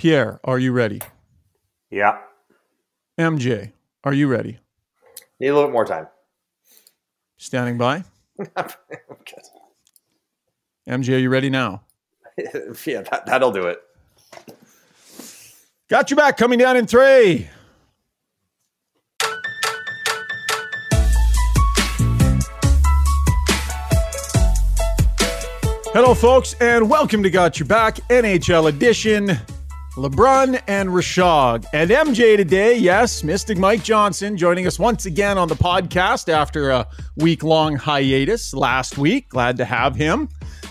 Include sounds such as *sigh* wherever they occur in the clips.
Pierre, are you ready? Yeah. MJ, are you ready? Need a little bit more time. Standing by. *laughs* MJ, are you ready now? *laughs* yeah, that, that'll do it. Got you back coming down in three. Hello, folks, and welcome to Got You Back NHL edition. LeBrun and Rishaug and MJ today. Yes, Mystic Mike Johnson joining us once again on the podcast after a week long hiatus last week. Glad to have him.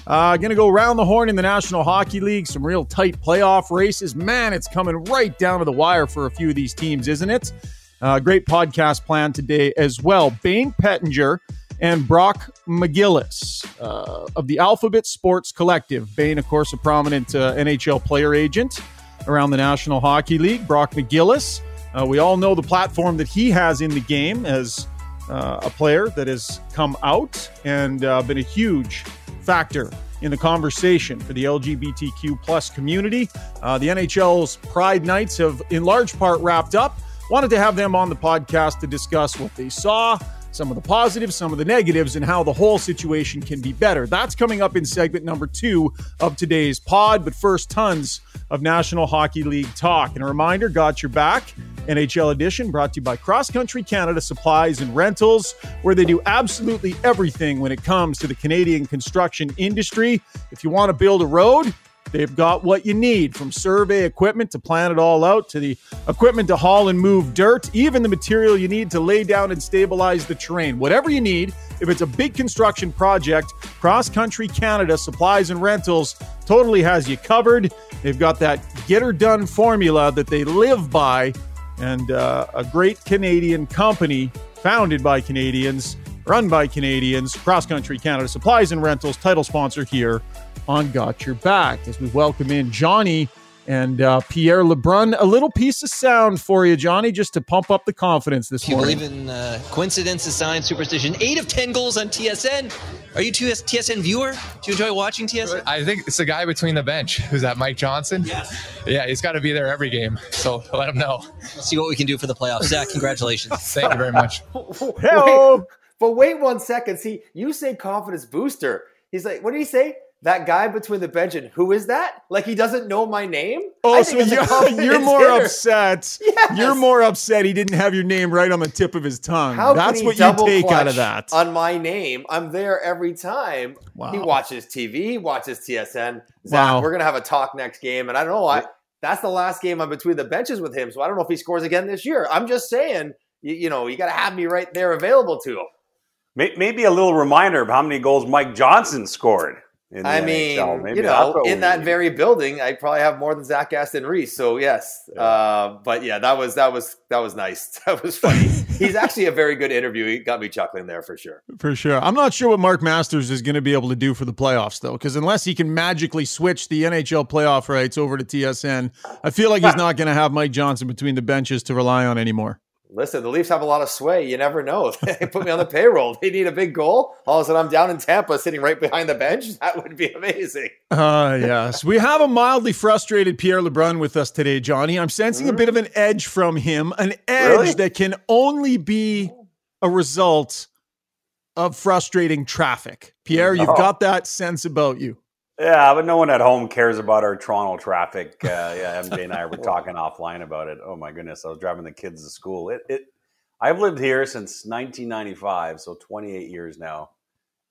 Uh, going to go around the horn in the National Hockey League. Some real tight playoff races. Man, it's coming right down to the wire for a few of these teams, isn't it? Uh, great podcast plan today as well. Bayne Pettinger and Brock McGillis uh, of the Alphabet Sports Collective. Bayne, of course, a prominent uh, NHL player agent around the National Hockey League. Brock McGillis, uh, we all know the platform that he has in the game as uh, a player that has come out and uh, been a huge factor in the conversation for the LGBTQ plus community. Uh, the NHL's Pride Nights have, in large part, wrapped up. Wanted to have them on the podcast to discuss what they saw, some of the positives, some of the negatives, and how the whole situation can be better. That's coming up in segment number two of today's pod. But first, tons of National Hockey League talk. And a reminder Got Your Back, NHL edition, brought to you by Cross Country Canada Supplies and Rentals, where they do absolutely everything when it comes to the Canadian construction industry. If you want to build a road, They've got what you need from survey equipment to plan it all out to the equipment to haul and move dirt, even the material you need to lay down and stabilize the terrain. Whatever you need, if it's a big construction project, Cross Country Canada Supplies and Rentals totally has you covered. They've got that get her done formula that they live by, and uh, a great Canadian company founded by Canadians, run by Canadians, Cross Country Canada Supplies and Rentals, title sponsor here on Got Your Back as we welcome in Johnny and uh, Pierre LeBrun. A little piece of sound for you, Johnny, just to pump up the confidence this Do you morning. believe in uh, coincidence, sign, superstition? Eight of ten goals on TSN. Are you a TSN viewer? Do you enjoy watching TSN? I think it's the guy between the bench. Who's that, Mike Johnson? Yes. Yeah, he's got to be there every game. So let him know. See what we can do for the playoffs. Zach, congratulations. *laughs* Thank you very much. Hello. But wait one second. See, you say confidence booster. He's like, what did he say? That guy between the bench and who is that? Like he doesn't know my name? Oh, so think it's a you're, *laughs* you're more hitter. upset. Yes. You're more upset he didn't have your name right on the tip of his tongue. How That's what you take out of that. On my name, I'm there every time. Wow. He watches TV, he watches TSN. Zach, Wow. we're gonna have a talk next game, and I don't know. I that's the last game I'm between the benches with him, so I don't know if he scores again this year. I'm just saying, you, you know, you got to have me right there available to him. May- Maybe a little reminder of how many goals Mike Johnson scored. In the I mean, Maybe you know, in that need. very building, I probably have more than Zach Aston Reese. So yes, uh, but yeah, that was that was that was nice. *laughs* That was funny. He's actually a very good interview. He got me chuckling there for sure. For sure. I'm not sure what Mark Masters is going to be able to do for the playoffs, though, because unless he can magically switch the NHL playoff rights over to TSN, I feel like he's *laughs* not going to have Mike Johnson between the benches to rely on anymore. Listen, the Leafs have a lot of sway. You never know. *laughs* They put me on the payroll. They need a big goal. All of a sudden, I'm down in Tampa, sitting right behind the bench. *laughs* That would be amazing. Uh, yes. We have a mildly frustrated Pierre LeBrun with us today, Johnny. I'm sensing a bit of an edge from him, an edge Really? that can only be a result of frustrating traffic. Pierre, you've Oh. got that sense about you. Yeah, but no one at home cares about our Toronto traffic. Uh, *laughs* yeah, MJ and I were talking offline about it. Oh my goodness, I was driving the kids to school. It, it I've lived here since 1995, so 28 years now.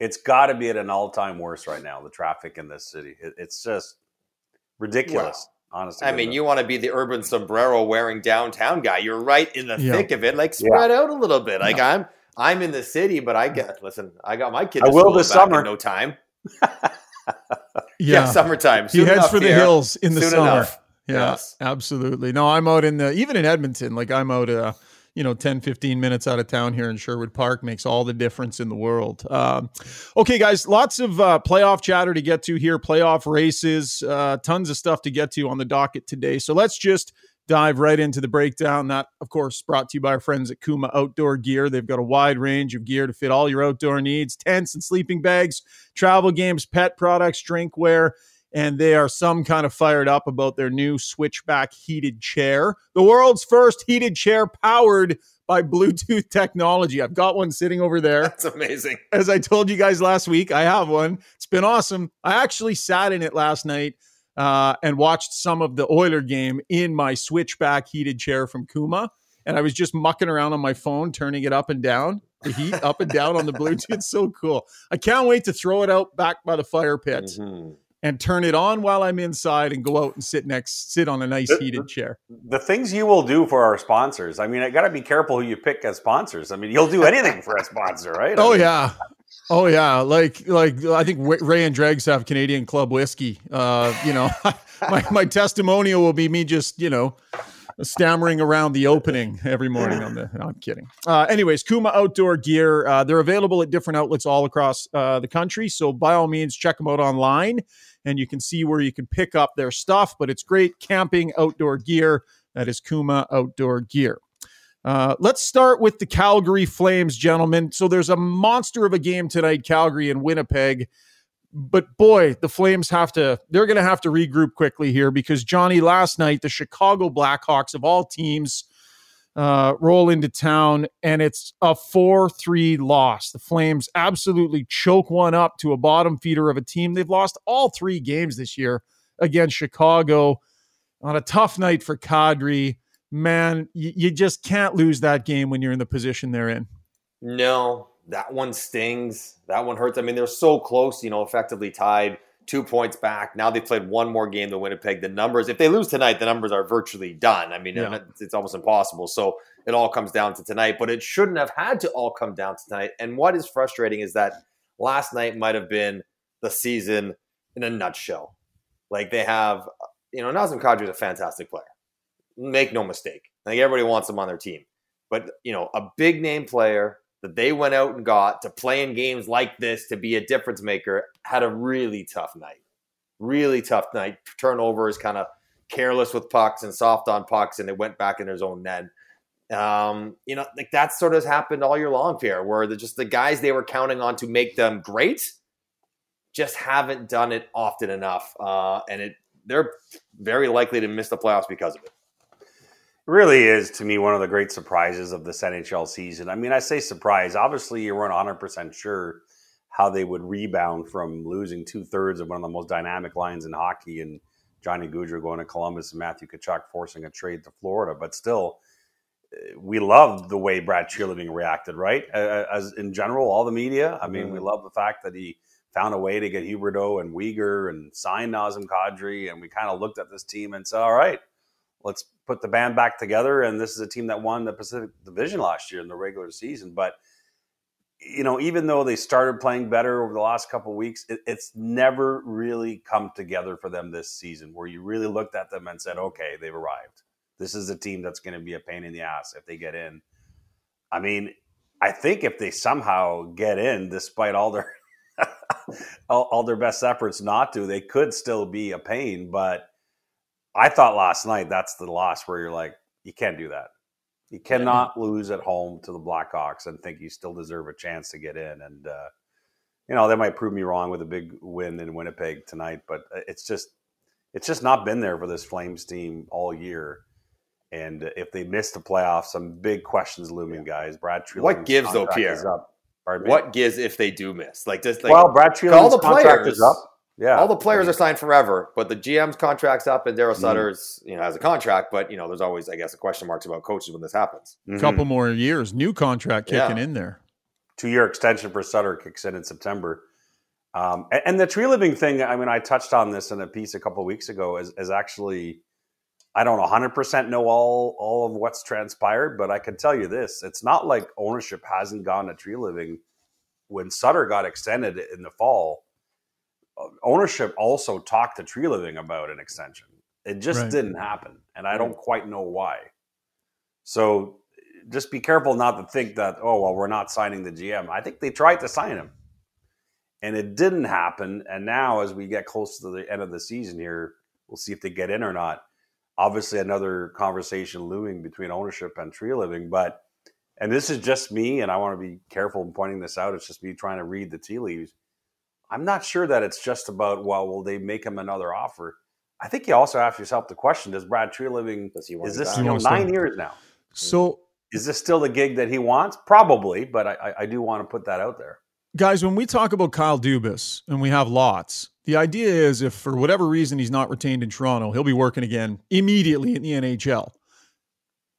It's got to be at an all-time worst right now. The traffic in this city, it, it's just ridiculous. honestly, I mean, you want to be the urban sombrero wearing downtown guy. You're right in the Yeah. thick of it. Like spread out a little bit. Like I'm I'm in the city, but I get listen. I got my kids. I will this summer. no time. *laughs* Yeah. Summertime. he heads for the Pierre. hills in the Soon summer. enough. Yeah, Yes. absolutely. No, I'm out in the even in Edmonton, like I'm out uh, you know, 10, 15 minutes out of town here in Sherwood Park makes all the difference in the world. Um, okay, guys, lots of uh, playoff chatter to get to here, playoff races, uh, tons of stuff to get to on the docket today. So let's just dive right into the breakdown. That, of course, brought to you by our friends at Kuma Outdoor Gear. They've got a wide range of gear to fit all your outdoor needs tents and sleeping bags, travel games, pet products, drinkware and they are some kind of fired up about their new switchback heated chair, the world's first heated chair powered by Bluetooth *laughs* technology. I've got one sitting over there. That's amazing. As I told you guys last week, I have one. It's been awesome. I actually sat in it last night uh, and watched some of the Oiler game in my switchback heated chair from Kuma. And I was just mucking around on my phone, turning it up and down, the heat up and down on the Bluetooth. It's so cool. I can't wait to throw it out back by the fire pit. Mm-hmm and turn it on while I'm inside and go out and sit next, sit on a nice heated chair. The things you will do for our sponsors. I mean, I got to be careful who you pick as sponsors. I mean, you'll do anything for a sponsor, right? I oh mean, yeah. Oh yeah, like like I think Ray and Dregs have Canadian Club whiskey. Uh, you know, *laughs* my my testimonial will be me just you know stammering around the opening every morning on the. No, I'm kidding. Uh, anyways, Kuma Outdoor Gear. Uh, they're available at different outlets all across uh, the country. So by all means, check them out online and you can see where you can pick up their stuff. But it's great camping outdoor gear. That is Kuma Outdoor Gear. Uh, let's start with the Calgary Flames, gentlemen. So there's a monster of a game tonight, Calgary and Winnipeg. But boy, the Flames have to, they're going to have to regroup quickly here because, Johnny, last night, the Chicago Blackhawks of all teams uh, roll into town, and it's a 4 3 loss. The Flames absolutely choke one up to a bottom feeder of a team. They've lost all three games this year against Chicago on a tough night for Kadri. Man, you, you just can't lose that game when you're in the position they're in. No, that one stings. That one hurts. I mean, they're so close, you know, effectively tied two points back. Now they've played one more game than Winnipeg. The numbers, if they lose tonight, the numbers are virtually done. I mean, yeah. it's almost impossible. So it all comes down to tonight, but it shouldn't have had to all come down to tonight. And what is frustrating is that last night might have been the season in a nutshell. Like they have, you know, Nazem Kadri is a fantastic player. Make no mistake. I think everybody wants him on their team. But, you know, a big name player that they went out and got to play in games like this to be a difference maker had a really tough night. Really tough night. Turnovers, kind of careless with pucks and soft on pucks, and they went back in their own net. Um, you know, like that sort of happened all year long, Pierre, where the, just the guys they were counting on to make them great just haven't done it often enough, uh, and it they're very likely to miss the playoffs because of it really is to me one of the great surprises of this NHL season. I mean, I say surprise. Obviously, you weren't 100% sure how they would rebound from losing two thirds of one of the most dynamic lines in hockey and Johnny Gaudreau going to Columbus and Matthew Tkachuk forcing a trade to Florida. But still, eh, we loved the way Brad Treliving reacted, right? As in general, all the media. I mean, mm-hmm. we love the fact that he found a way to get Huberdeau and Weegar and sign Nazem Kadri. And we kind of looked at this team and said, all right, let's put the band back together. And this is a team that won the Pacific Division last year in the regular season. But you know, even though they started playing better over the last couple weeks, it, it's never really come together for them this season. Where you really looked at them and said, "Okay, they've arrived. This is a team that's going to be a pain in the ass if they get in." I mean, I think if they somehow get in, despite all their *laughs* all, all, their best efforts not to, they could still be a pain. But I thought last night that's the loss where you're like, you can't do that. You cannot yeah. lose at home to the Blackhawks and think you still deserve a chance to get in. And uh, you know, that might prove me wrong with a big win in Winnipeg tonight, but uh, it's just it's just not been there for this Flames team all year. And if they miss the playoffs, some big questions looming, guys. Brad Treliving. What gives though, Pierre? What gives if they do miss? Like just like well, Brad Treliving's all the contract players, is up. Yeah, all the players are signed forever, but the GM's contract's up, and Daryl mm-hmm. Sutter's you know has a contract. But you know, there's always I guess a question marks about coaches when this happens. A mm-hmm. couple more years, new contract kicking yeah. in there. Two year extension for Sutter kicks in in September. Um, and, and, the Living thing, I mean, I touched on this in a piece a couple weeks ago. Is, is actually, I don't 100 percent know all all of what's transpired, but I can tell you this: it's not like ownership hasn't gone to Treliving. when Sutter got extended in the fall ownership also talked to Treliving about an extension. It just right. didn't happen, and I don't quite know why. So just be careful not to think that oh well we're not signing the GM. I think they tried to sign him, and it didn't happen. And now as we get close to the end of the season here, we'll see if they get in or not. Obviously, another conversation looming between ownership and Treliving, but and this is just me, and I want to be careful in pointing this out. It's just me trying to read the tea leaves I'm not sure that it's just about well, will they make him another offer? I think you also ask yourself the question: Does Brad Treliving Does he want is this you know nine years now? Hmm. So, Is this still the gig that he wants? Probably, but I, I- I do want to put that out there. guys, when we talk about Kyle Dubas, and we have lots, the idea is if for whatever reason he's not retained in Toronto, he'll be working again immediately in the NHL.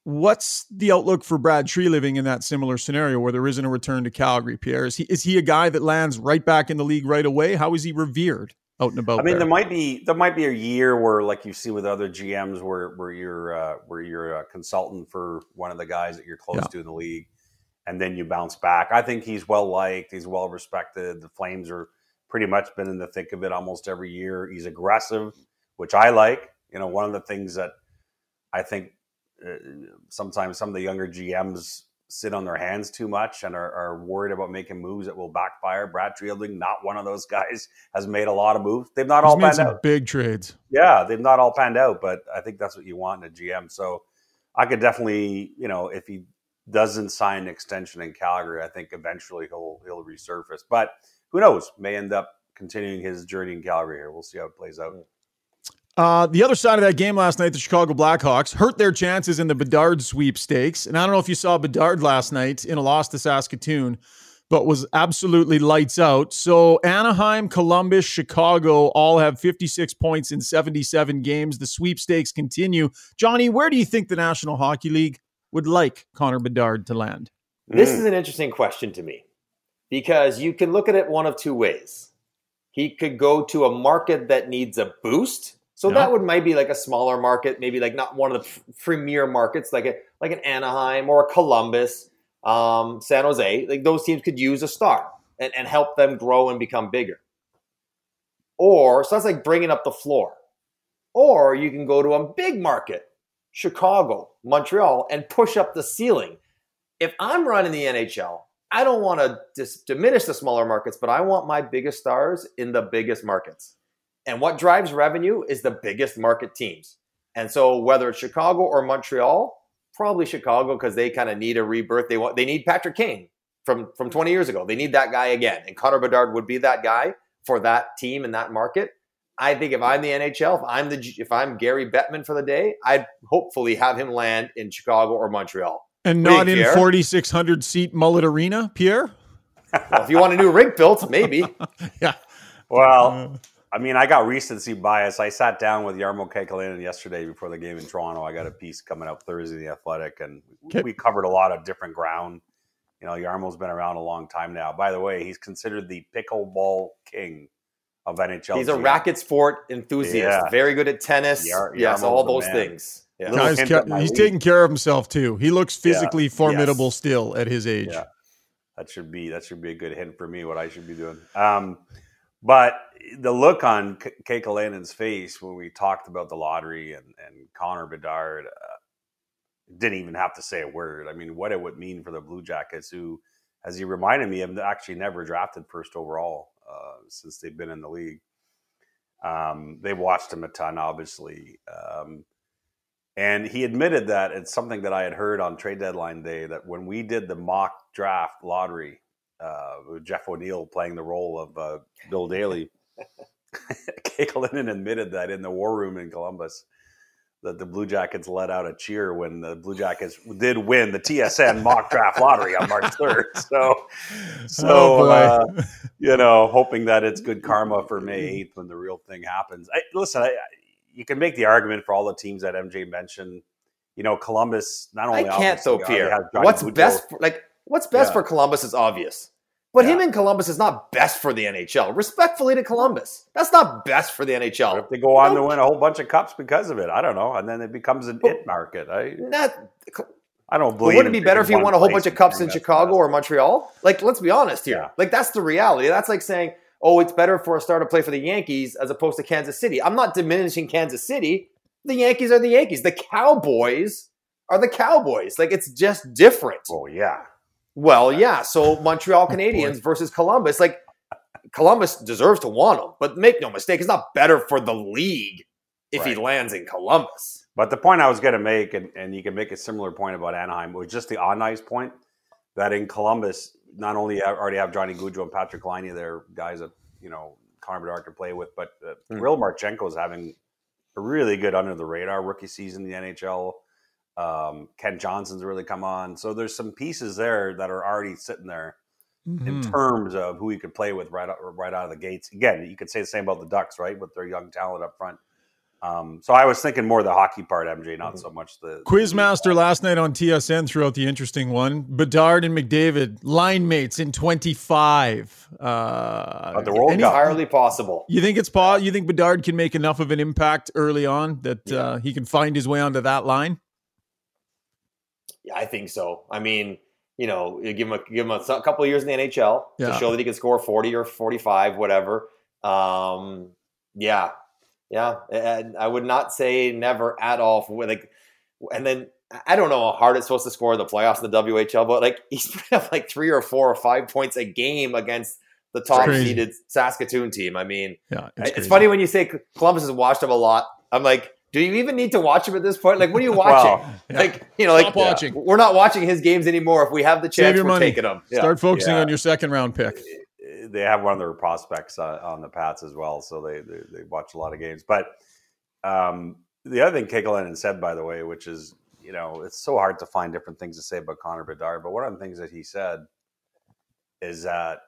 What's the outlook for Brad Treliving in that similar scenario where there isn't a return to Calgary, Pierre? Is he is he a guy that lands right back in the league right away? How is he revered out and about? I mean, there? there might be there might be a year where, like you see with other GMs, where where you're uh, where you're a consultant for one of the guys that you're close Yeah. to in the league, and then you bounce back. I think he's well liked. He's well respected. The Flames are pretty much been in the thick of it almost every year. He's aggressive, which I like. You know, one of the things that I think Uh, sometimes some of the younger GMs sit on their hands too much and are, are worried about making moves that will backfire. Brad Treliving, not one of those guys, has made a lot of moves. They've not He's all made panned some out. big trades. Yeah, they've not all panned out, but I think that's what you want in a GM. So I could definitely, you know, if he doesn't sign an extension in Calgary, I think eventually he'll he'll resurface. But who knows? May end up continuing his journey in Calgary here. We'll see how it plays out. Hmm. Uh, the other side of that game last night, the Chicago Blackhawks hurt their chances in the Bedard sweepstakes. And I don't know if you saw Bedard last night in a loss to Saskatoon, but was absolutely lights out. So Anaheim, Columbus, Chicago all have 56 points in 77 games. The sweepstakes continue. Johnny, where do you think the National Hockey League would like Connor Bedard to land? This Mm. is an interesting question to me because you can look at it one of two ways. He could go to a market that needs a boost. So Yeah. that would might be like a smaller market, maybe like not one of the premier markets, like a like an Anaheim or a Columbus, um, San Jose. Like those teams could use a star and, and help them grow and become bigger. Or so that's like bringing up the floor. Or you can go to a big market, Chicago, Montreal, and push up the ceiling if I'm running the NHL, I don't want to dis- diminish the smaller markets, but I want my biggest stars in the biggest markets. And what drives revenue is the biggest market teams. And so whether it's Chicago or Montreal, probably Chicago because they kind of need a rebirth. They want they need Patrick Kane from from 20 years ago. They need that guy again. And Connor Bedard would be that guy for that team in that market. I think if I'm the NHL, if I'm the if I'm Gary Bettman for the day, I'd hopefully have him land in Chicago or Montreal. And What not in 4,600 seat Mullet Arena, Pierre? Well, if you want a new rig built, maybe. *laughs* Yeah. Well, mm. I mean, I got recency bias. I sat down with Jarmo Kekalainen yesterday before the game in Toronto. I got a piece coming out Thursday in the Athletic, and Okay. we covered a lot of different ground. You know, Jarmo's been around a long time now. By the way, he's considered the pickleball king of NHL. He's a racket sport enthusiast. Yeah. Very good at tennis. Yar- yes, all those man. things. Yeah. Guys, ca- he's league. taking care of himself too. He looks Yeah. physically formidable Yes. still at his age. Yeah. That should be that should be a good hint for me. What I should be doing. Um, but the look on K- Kekalainen's face when we talked about the lottery and and Connor Bedard uh, didn't even have to say a word. I mean, what it would mean for the Blue Jackets, who, as he reminded me, have actually never drafted first overall uh, since they've been in the league. Um, they've watched him a ton, obviously. Um, and he admitted that it's something that I had heard on trade deadline day that when we did the mock draft lottery, uh, Jeff O'Neill playing the role of uh, *laughs* Bill Daly, *laughs* Kekalainen admitted that in the war room in Columbus, that the Blue Jackets let out a cheer when the Blue Jackets did win the TSN mock draft lottery on March 3rd. *laughs* So, so Oh, uh, you know, hoping that it's good karma for May 8th when the real thing happens. I, listen, I, I- you can make the argument for all the teams that MJ mentioned. You know, Columbus not only I can't though, Pierre. What's best? For, like, what's best Yeah. for Columbus is obvious, but Yeah. him in Columbus is not best for the NHL. Respectfully to Columbus, that's not best for the What NHL. if they go on No. to win a whole bunch of cups because of it? I don't know, and then it becomes an But- it market. I Not, I don't believe. wouldn't it be better if you won a whole bunch of cups in Chicago or Montreal? Like, let's be honest here. Yeah. Like, that's the reality. That's like saying, oh, it's better for a star to play for the Yankees as opposed to Kansas City. I'm not diminishing Kansas City. The Yankees are the Yankees. The Cowboys are the Cowboys. Like, it's just different. Oh yeah, Well, yeah. So Montreal Canadiens versus Columbus. Like Columbus deserves to want him, but make no mistake, it's not better for the league if he lands in Columbus. But the point I was going to make, and, and you can make a similar point about Anaheim, was just the on ice point that in Columbus, not only already have Johnny Gaudreau and Patrik Laine, there guys that you know Connor Bedard could play with. But uh, Hmm. Kirill Marchenko is having a really good under the radar rookie season in the NHL. Um, Kent Johnson's really come on, so there's some pieces there that are already sitting there in Mhm. terms of who you could play with right out, right out of the gates. Again, you could say the same about the Ducks, right, with their young talent up front. Um, so I was thinking more the hockey part, MJ, not so much the Quizmaster last night on TSN threw out the interesting one. Bedard and McDavid, line mates in 25. Uh, But the World any- Entirely possible. You think it's pa- You think Bedard can make enough of an impact early on that uh, he can find his way onto that line? Yeah, I think so. I mean, you know, you give him a, give him a s- couple of years in the NHL Yeah. to show that he can score forty or forty five, whatever. Um, yeah, yeah. And I would not say never at all. Like, and then I don't know how hard it's supposed to score in the playoffs in the WHL, but like *laughs* he's putting up like three or four or five points a game against the top seeded Saskatoon team. I mean, Yeah, it's, crazy. funny when you say Columbus has watched him a lot. I'm like, do you even need to watch him at this point? Like, what are you *laughs* watching? Well, Yeah. Like, you know, Stop like watching. we're not watching his games anymore. If we have the Save chance, your we're money. taking them. Yeah. Start focusing Yeah. on your second round pick. they have one of their prospects uh, on the Pats as well, so they, they they watch a lot of games. But um, the other thing Kekalainen said, by the way, which is you know it's so hard to find different things to say about Connor Bedard, but one of the things that he said is that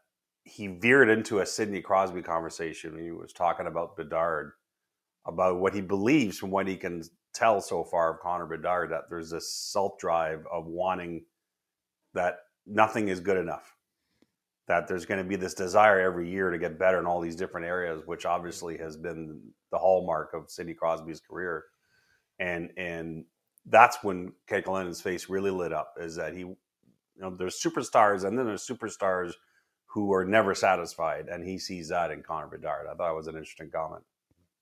he veered into a Sidney Crosby conversation when he was talking about Bedard about what he believes from what he can tell so far of Connor Bedard that there's this self drive of wanting that nothing is good enough that there's going to be this desire every year to get better in all these different areas, which obviously has been the hallmark of Sidney Crosby's career. And and that's when Kekalainen's face really lit up is that he, you know, there's superstars and then there's superstars who are never satisfied, and he sees that in Connor Bedard. I thought it was an interesting comment.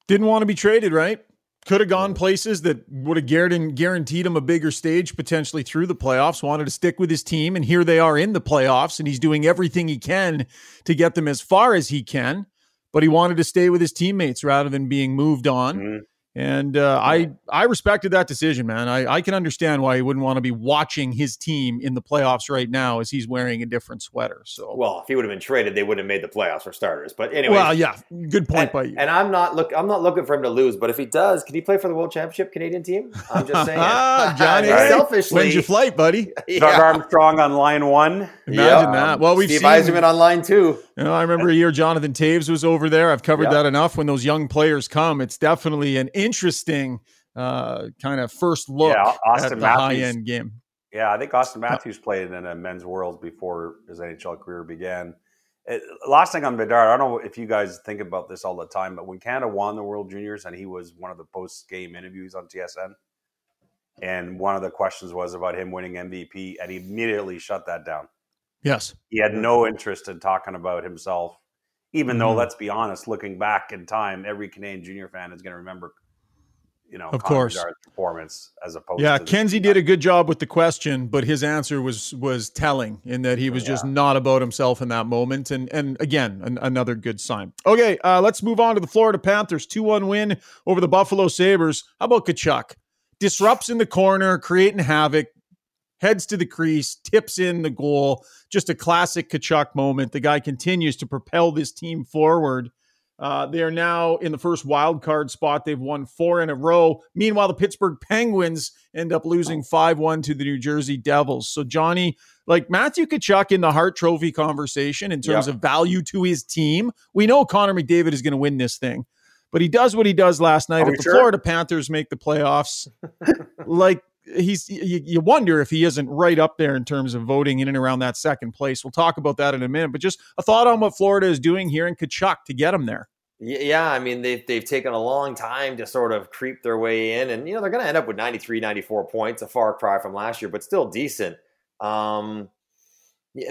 Didn't want to be traded, right? Could have gone places that would have guaranteed him a bigger stage potentially through the playoffs. Wanted to stick with his team, and here they are in the playoffs, and he's doing everything he can to get them as far as he can. But he wanted to stay with his teammates rather than being moved on. Mhm. And uh, I I respected that decision, man. I, I can understand why he wouldn't want to be watching his team in the playoffs right now as he's wearing a different sweater. So, Well, if he would have been traded, they wouldn't have made the playoffs for starters. But anyway, well, yeah, good point and, by you. and I'm not look. I'm not looking for him to lose. But if he does, can he play for the World Championship Canadian team? I'm just saying. *laughs* Ah, *laughs* Johnny, Right. selfishly, When's your flight, buddy? *laughs* Doug yeah. Armstrong on line one. Imagine Yeah. that. Well, we've Steve seen. Yzerman on line two. You know, I remember a year Jonathan Toews was over there. I've covered Yeah. that enough. When those young players come, it's definitely an interesting uh, kind of first look Yeah, at Austin the high Matthews. end game. Yeah, I think Austin Matthews played in a men's world before his NHL career began. It, last thing on Bedard, I don't know if you guys think about this all the time, but when Canada won the World Juniors and he was one of the post game interviews on TSN, and one of the questions was about him winning MVP, and he immediately shut that down. Yes. He had no interest in talking about himself, even though, Mhm. let's be honest, looking back in time, every Canadian junior fan is going to remember, you know, Of Connor course. Performance as opposed Yeah, Kenzie did a good job with the question, but his answer was was telling in that he was just not about himself in that moment. And and again, an, another good sign. Okay, uh, let's move on to the Florida Panthers. Two one win over the Buffalo Sabres. How about Tkachuk? Disrupts in the corner, creating havoc. Heads to the crease, tips in the goal. Just a classic Tkachuk moment. The guy continues to propel this team forward. Uh, they are now in the first wild card spot. They've won four in a row. Meanwhile, the Pittsburgh Penguins end up losing 5 1 to the New Jersey Devils. So, Johnny, like Matthew Tkachuk in the Hart Trophy conversation in terms of value to his team, we know Connor McDavid is going to win this thing. But he does what he does last night. Are If the sure? Florida Panthers make the playoffs, *laughs* like he's you, you wonder if he isn't right up there in terms of voting in and around that second place. We'll talk about that in a minute. But just a thought on what Florida is doing here in Tkachuk to get him there. Yeah, I mean they've they've taken a long time to sort of creep their way in, and you know they're going to end up with 93, 94 points, a far cry from last year, but still decent. Um,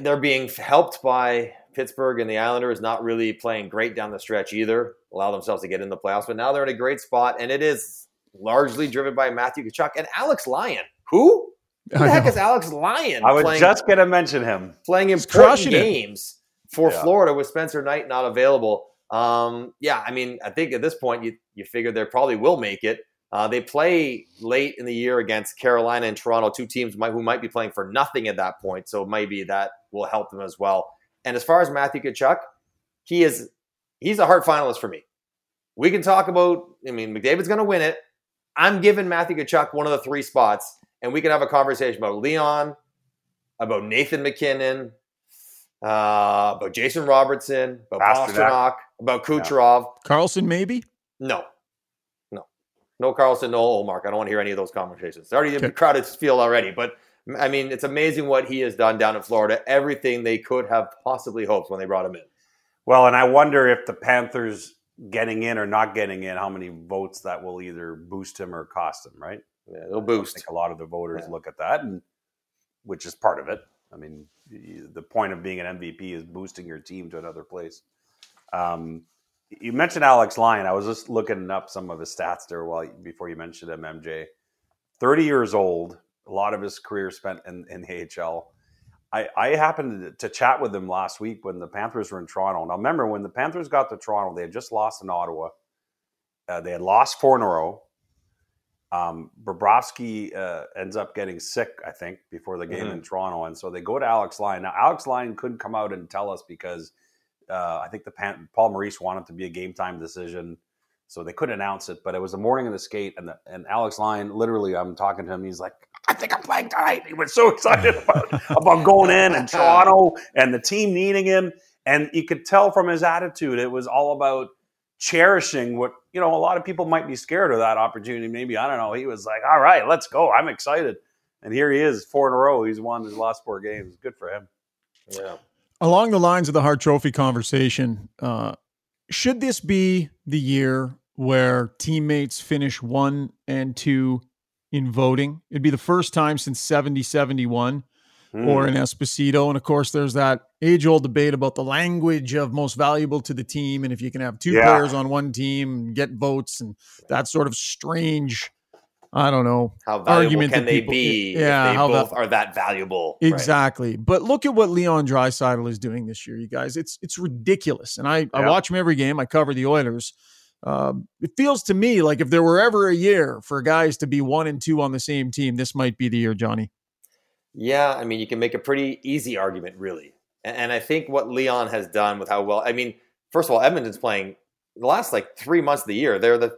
they're being helped by Pittsburgh and the Islanders not really playing great down the stretch either. Allow themselves to get in the playoffs, but now they're in a great spot, and it is largely driven by Matthew Tkachuk and Alex Lyon. Who? Who the heck is Alex Lyon? I was playing- just going to mention him. playing He's important crushing it. games for Yeah. Florida with Spencer Knight not available. Um, yeah, I mean, I think at this point you you figure they probably will make it. Uh, they play late in the year against Carolina and Toronto, two teams might, who might be playing for nothing at that point. So maybe that will help them as well. And as far as Matthew Kachuk, he is he's a Hart finalist for me. We can talk about. I mean, McDavid's going to win it. I'm giving Matthew Tkachuk one of the three spots, and we can have a conversation about Leon, about Nathan MacKinnon, uh, about Jason Robertson, about Pastrnak. Pastrnak, about Kucherov. Karlsson, maybe? No, no, no Karlsson, no Ullmark. I don't want to hear any of those conversations. It's already a Okay. crowded field already, but I mean, it's amazing what he has done down in Florida. Everything they could have possibly hoped when they brought him in. Well, and I wonder if the Panthers getting in or not getting in, how many votes that will either boost him or cost him, right? Yeah, it'll boost. I think a lot of the voters Yeah. look at that, and which is part of it. I mean, the point of being an MVP is boosting your team to another place. Um, you mentioned Alex Lyon. I was just looking up some of his stats there while before you mentioned him, MJ. Thirty years old. A lot of his career spent in, in the AHL. I, I happened to chat with him last week when the Panthers were in Toronto. Now, remember when the Panthers got to Toronto, they had just lost in Ottawa. Uh, they had lost four in a row. Um, Bobrovsky uh, ends up getting sick, I think, before the game Mhm. in Toronto, and so they go to Alex Lyon. Now, Alex Lyon couldn't come out and tell us because uh, I think the Pan- Paul Maurice wanted to be a game time decision, so they couldn't announce it. But it was the morning of the skate, and the, and Alex Lyon, literally, I'm talking to him. He's like, "I think I'm playing tonight." He was so excited *laughs* about about going in and Toronto and the team needing him, and you could tell from his attitude, it was all about cherishing what you know. A lot of people might be scared of that opportunity. Maybe I don't know. He was like, "All right, let's go. I'm excited." And here he is, four in a row. He's won his last four games. Good for him. Yeah. Along the lines of the Hart Trophy conversation, uh, should this be the year where teammates finish one and two in voting? It'd be the first time since 70 71 hmm. Orr and Esposito. And of course, there's that age old debate about the language of most valuable to the team. And if you can have two Yeah. players on one team and get votes and that sort of strange, I don't know, How valuable Argument can that they people- be yeah, if they how both that- are that valuable? Right. Exactly. But look at what Leon Draisaitl is doing this year, you guys. It's it's ridiculous. And I, I watch him every game. I cover the Oilers. Um, it feels to me like if there were ever a year for guys to be one and two on the same team, this might be the year, Johnny. Yeah, I mean, you can make a pretty easy argument, really. And, and I think what Leon has done with how well, I mean, first of all, Edmonton's playing the last like three months of the year. They're the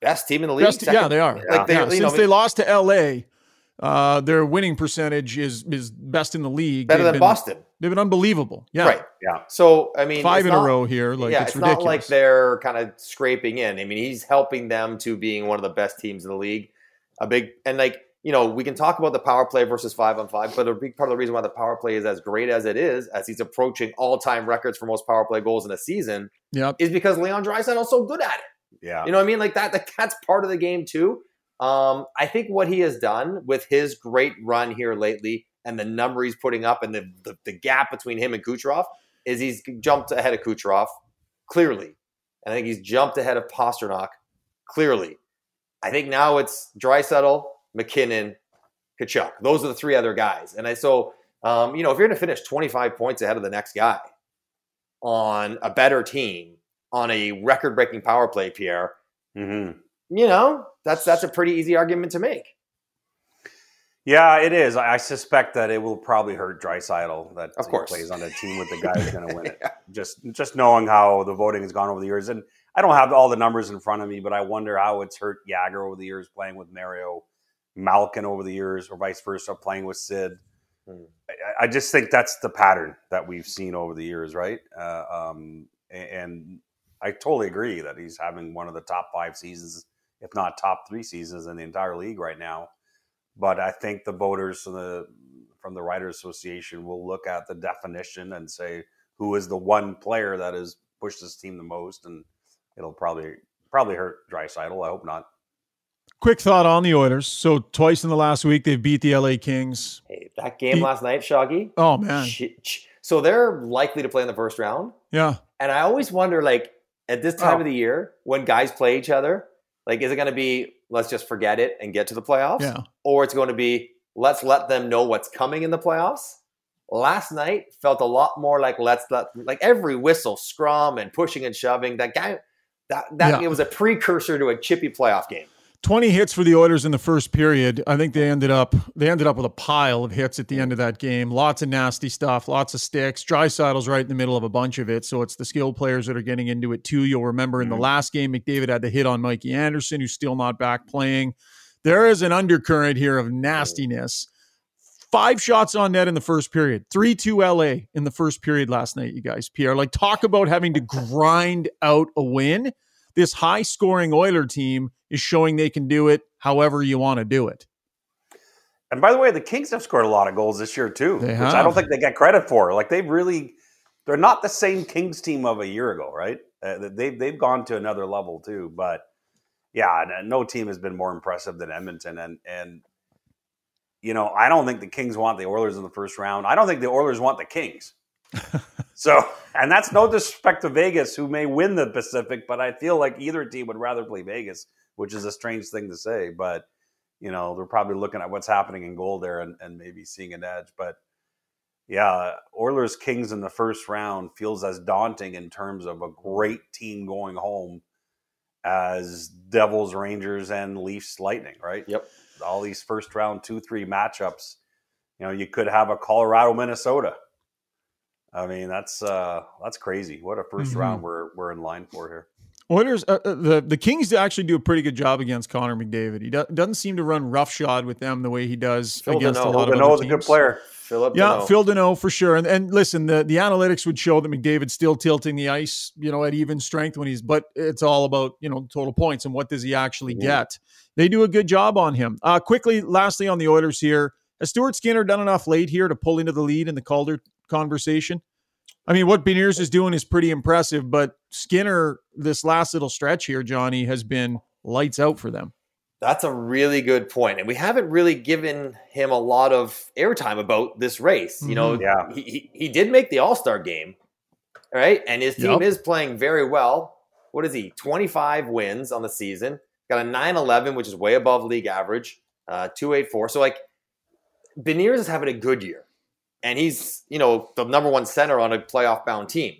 best team in the league. Best- yeah, they are. Like they, Yeah, since know, they lost to LA, uh, their winning percentage is is best in the league. better They've than been- Boston, They've been unbelievable. Yeah. right? Yeah. So I mean, Five it's in a row here. Like yeah, it's, it's, ridiculous. not like they're kind of scraping in. I mean, he's helping them to being one of the best teams in the league. A big and like you know, we can talk about the power play versus five on five, but a big part of the reason why the power play is as great as it is, as he's approaching all time records for most power play goals in a season, Yep. is because Leon Draisaitl is so good at it. Yeah. You know what I mean? Like that, like that's part of the game too. Um, I think what he has done with his great run here lately and the number he's putting up and the, the, the gap between him and Kucherov is he's jumped ahead of Kucherov clearly. And I think he's jumped ahead of Pastrnak clearly. I think now it's Draisaitl, MacKinnon, Tkachuk. Those are the three other guys. And I so um, you know, if you're going to finish 25 points ahead of the next guy on a better team on a record-breaking power play, Pierre, hmm you know, that's that's a pretty easy argument to make. Yeah, it is. I suspect that it will probably hurt Draisaitl that Of course. plays on a team with the *laughs* guy who's going to win it. Just just knowing how the voting has gone over the years, and I don't have all the numbers in front of me, but I wonder how it's hurt Jagr over the years playing with Mario, Malkin over the years, or vice versa playing with Sid. Hmm. I, I just think that's the pattern that we've seen over the years, right? Uh, um, and I totally agree that he's having one of the top five seasons, if not top three seasons in the entire league right now but I think the voters from the from the Writers Association will look at the definition and say who is the one player that has pushed this team the most, and it'll probably probably hurt Draisaitl. I hope not. Quick thought on the Oilers. So twice in the last week they've beat the LA Kings. Hey, that game He- last night, Shoggy. Oh man. ch- ch- So they're likely to play in the first round, Yeah. and I always wonder, like at this time Oh. of the year when guys play each other, like is it going to be let's just forget it and get to the playoffs, Yeah. or it's going to be let's let them know what's coming in the playoffs? Last night felt a lot more like let's let like every whistle, scrum, and pushing and shoving. That guy, that that Yeah. it was a precursor to a chippy playoff game. 20 hits for the Oilers in the first period. I think they ended up they ended up with a pile of hits at the end of that game. Lots of nasty stuff, lots of sticks. Draisaitl's right in the middle of a bunch of it, so it's the skilled players that are getting into it too. You'll remember in the Mm-hmm. last game, McDavid had the hit on Mikey Anderson, who's still not back playing. There is an undercurrent here of nastiness. Five shots on net in the first period. 3 2 LA in the first period last night, you guys. Pierre, like talk about having to grind out a win. This high scoring Oiler team is showing they can do it however you want to do it. And by the way, the Kings have scored a lot of goals this year too, They which I don't think they get credit for. Like they've really, they're not the same Kings team of a year ago, right? Uh, they've they've gone to another level too. But yeah, no team has been more impressive than Edmonton. And and you know, I don't think the Kings want the Oilers in the first round. I don't think the Oilers want the Kings. *laughs* so, and that's no disrespect to Vegas, who may win the Pacific, but I feel like either team would rather play Vegas, which is a strange thing to say. But you know, they're probably looking at what's happening in goal there and, and maybe seeing an edge. But yeah, Oilers Kings in the first round feels as daunting in terms of a great team going home as Devils, Rangers, and Leafs Lightning, right? Yep. All these first round two, three matchups. You know, you could have a Colorado, Minnesota. I mean, that's uh that's crazy. What a 1st Mhm. round we're we're in line for here. Oilers, uh, uh, the the Kings actually do a pretty good job against Connor McDavid. He do, doesn't seem to run roughshod with them the way he does Phil against a Danault. lot of Danault other is a good player. Philip. Yeah, Danault. Phil Danault for sure. And and listen, the the analytics would show that McDavid's still tilting the ice, you know, at even strength when he's. But it's all about you know total points and what does he actually Mhm. get. They do a good job on him. Uh, quickly, lastly on the Oilers here, has Stuart Skinner done enough late here to pull into the lead in the Calder conversation? I mean, what Beniers is doing is pretty impressive, but Skinner, this last little stretch here, Johnny, has been lights out for them. That's a really good point, and we haven't really given him a lot of airtime about this race. You know, Yeah. he, he he did make the All Star game, right? And his team Yep. is playing very well. What is he? Twenty five wins on the season. Got a 9-11, which is way above league average. Uh, two eight four. So like, Beniers is having a good year, and he's you know the number one center on a playoff bound team.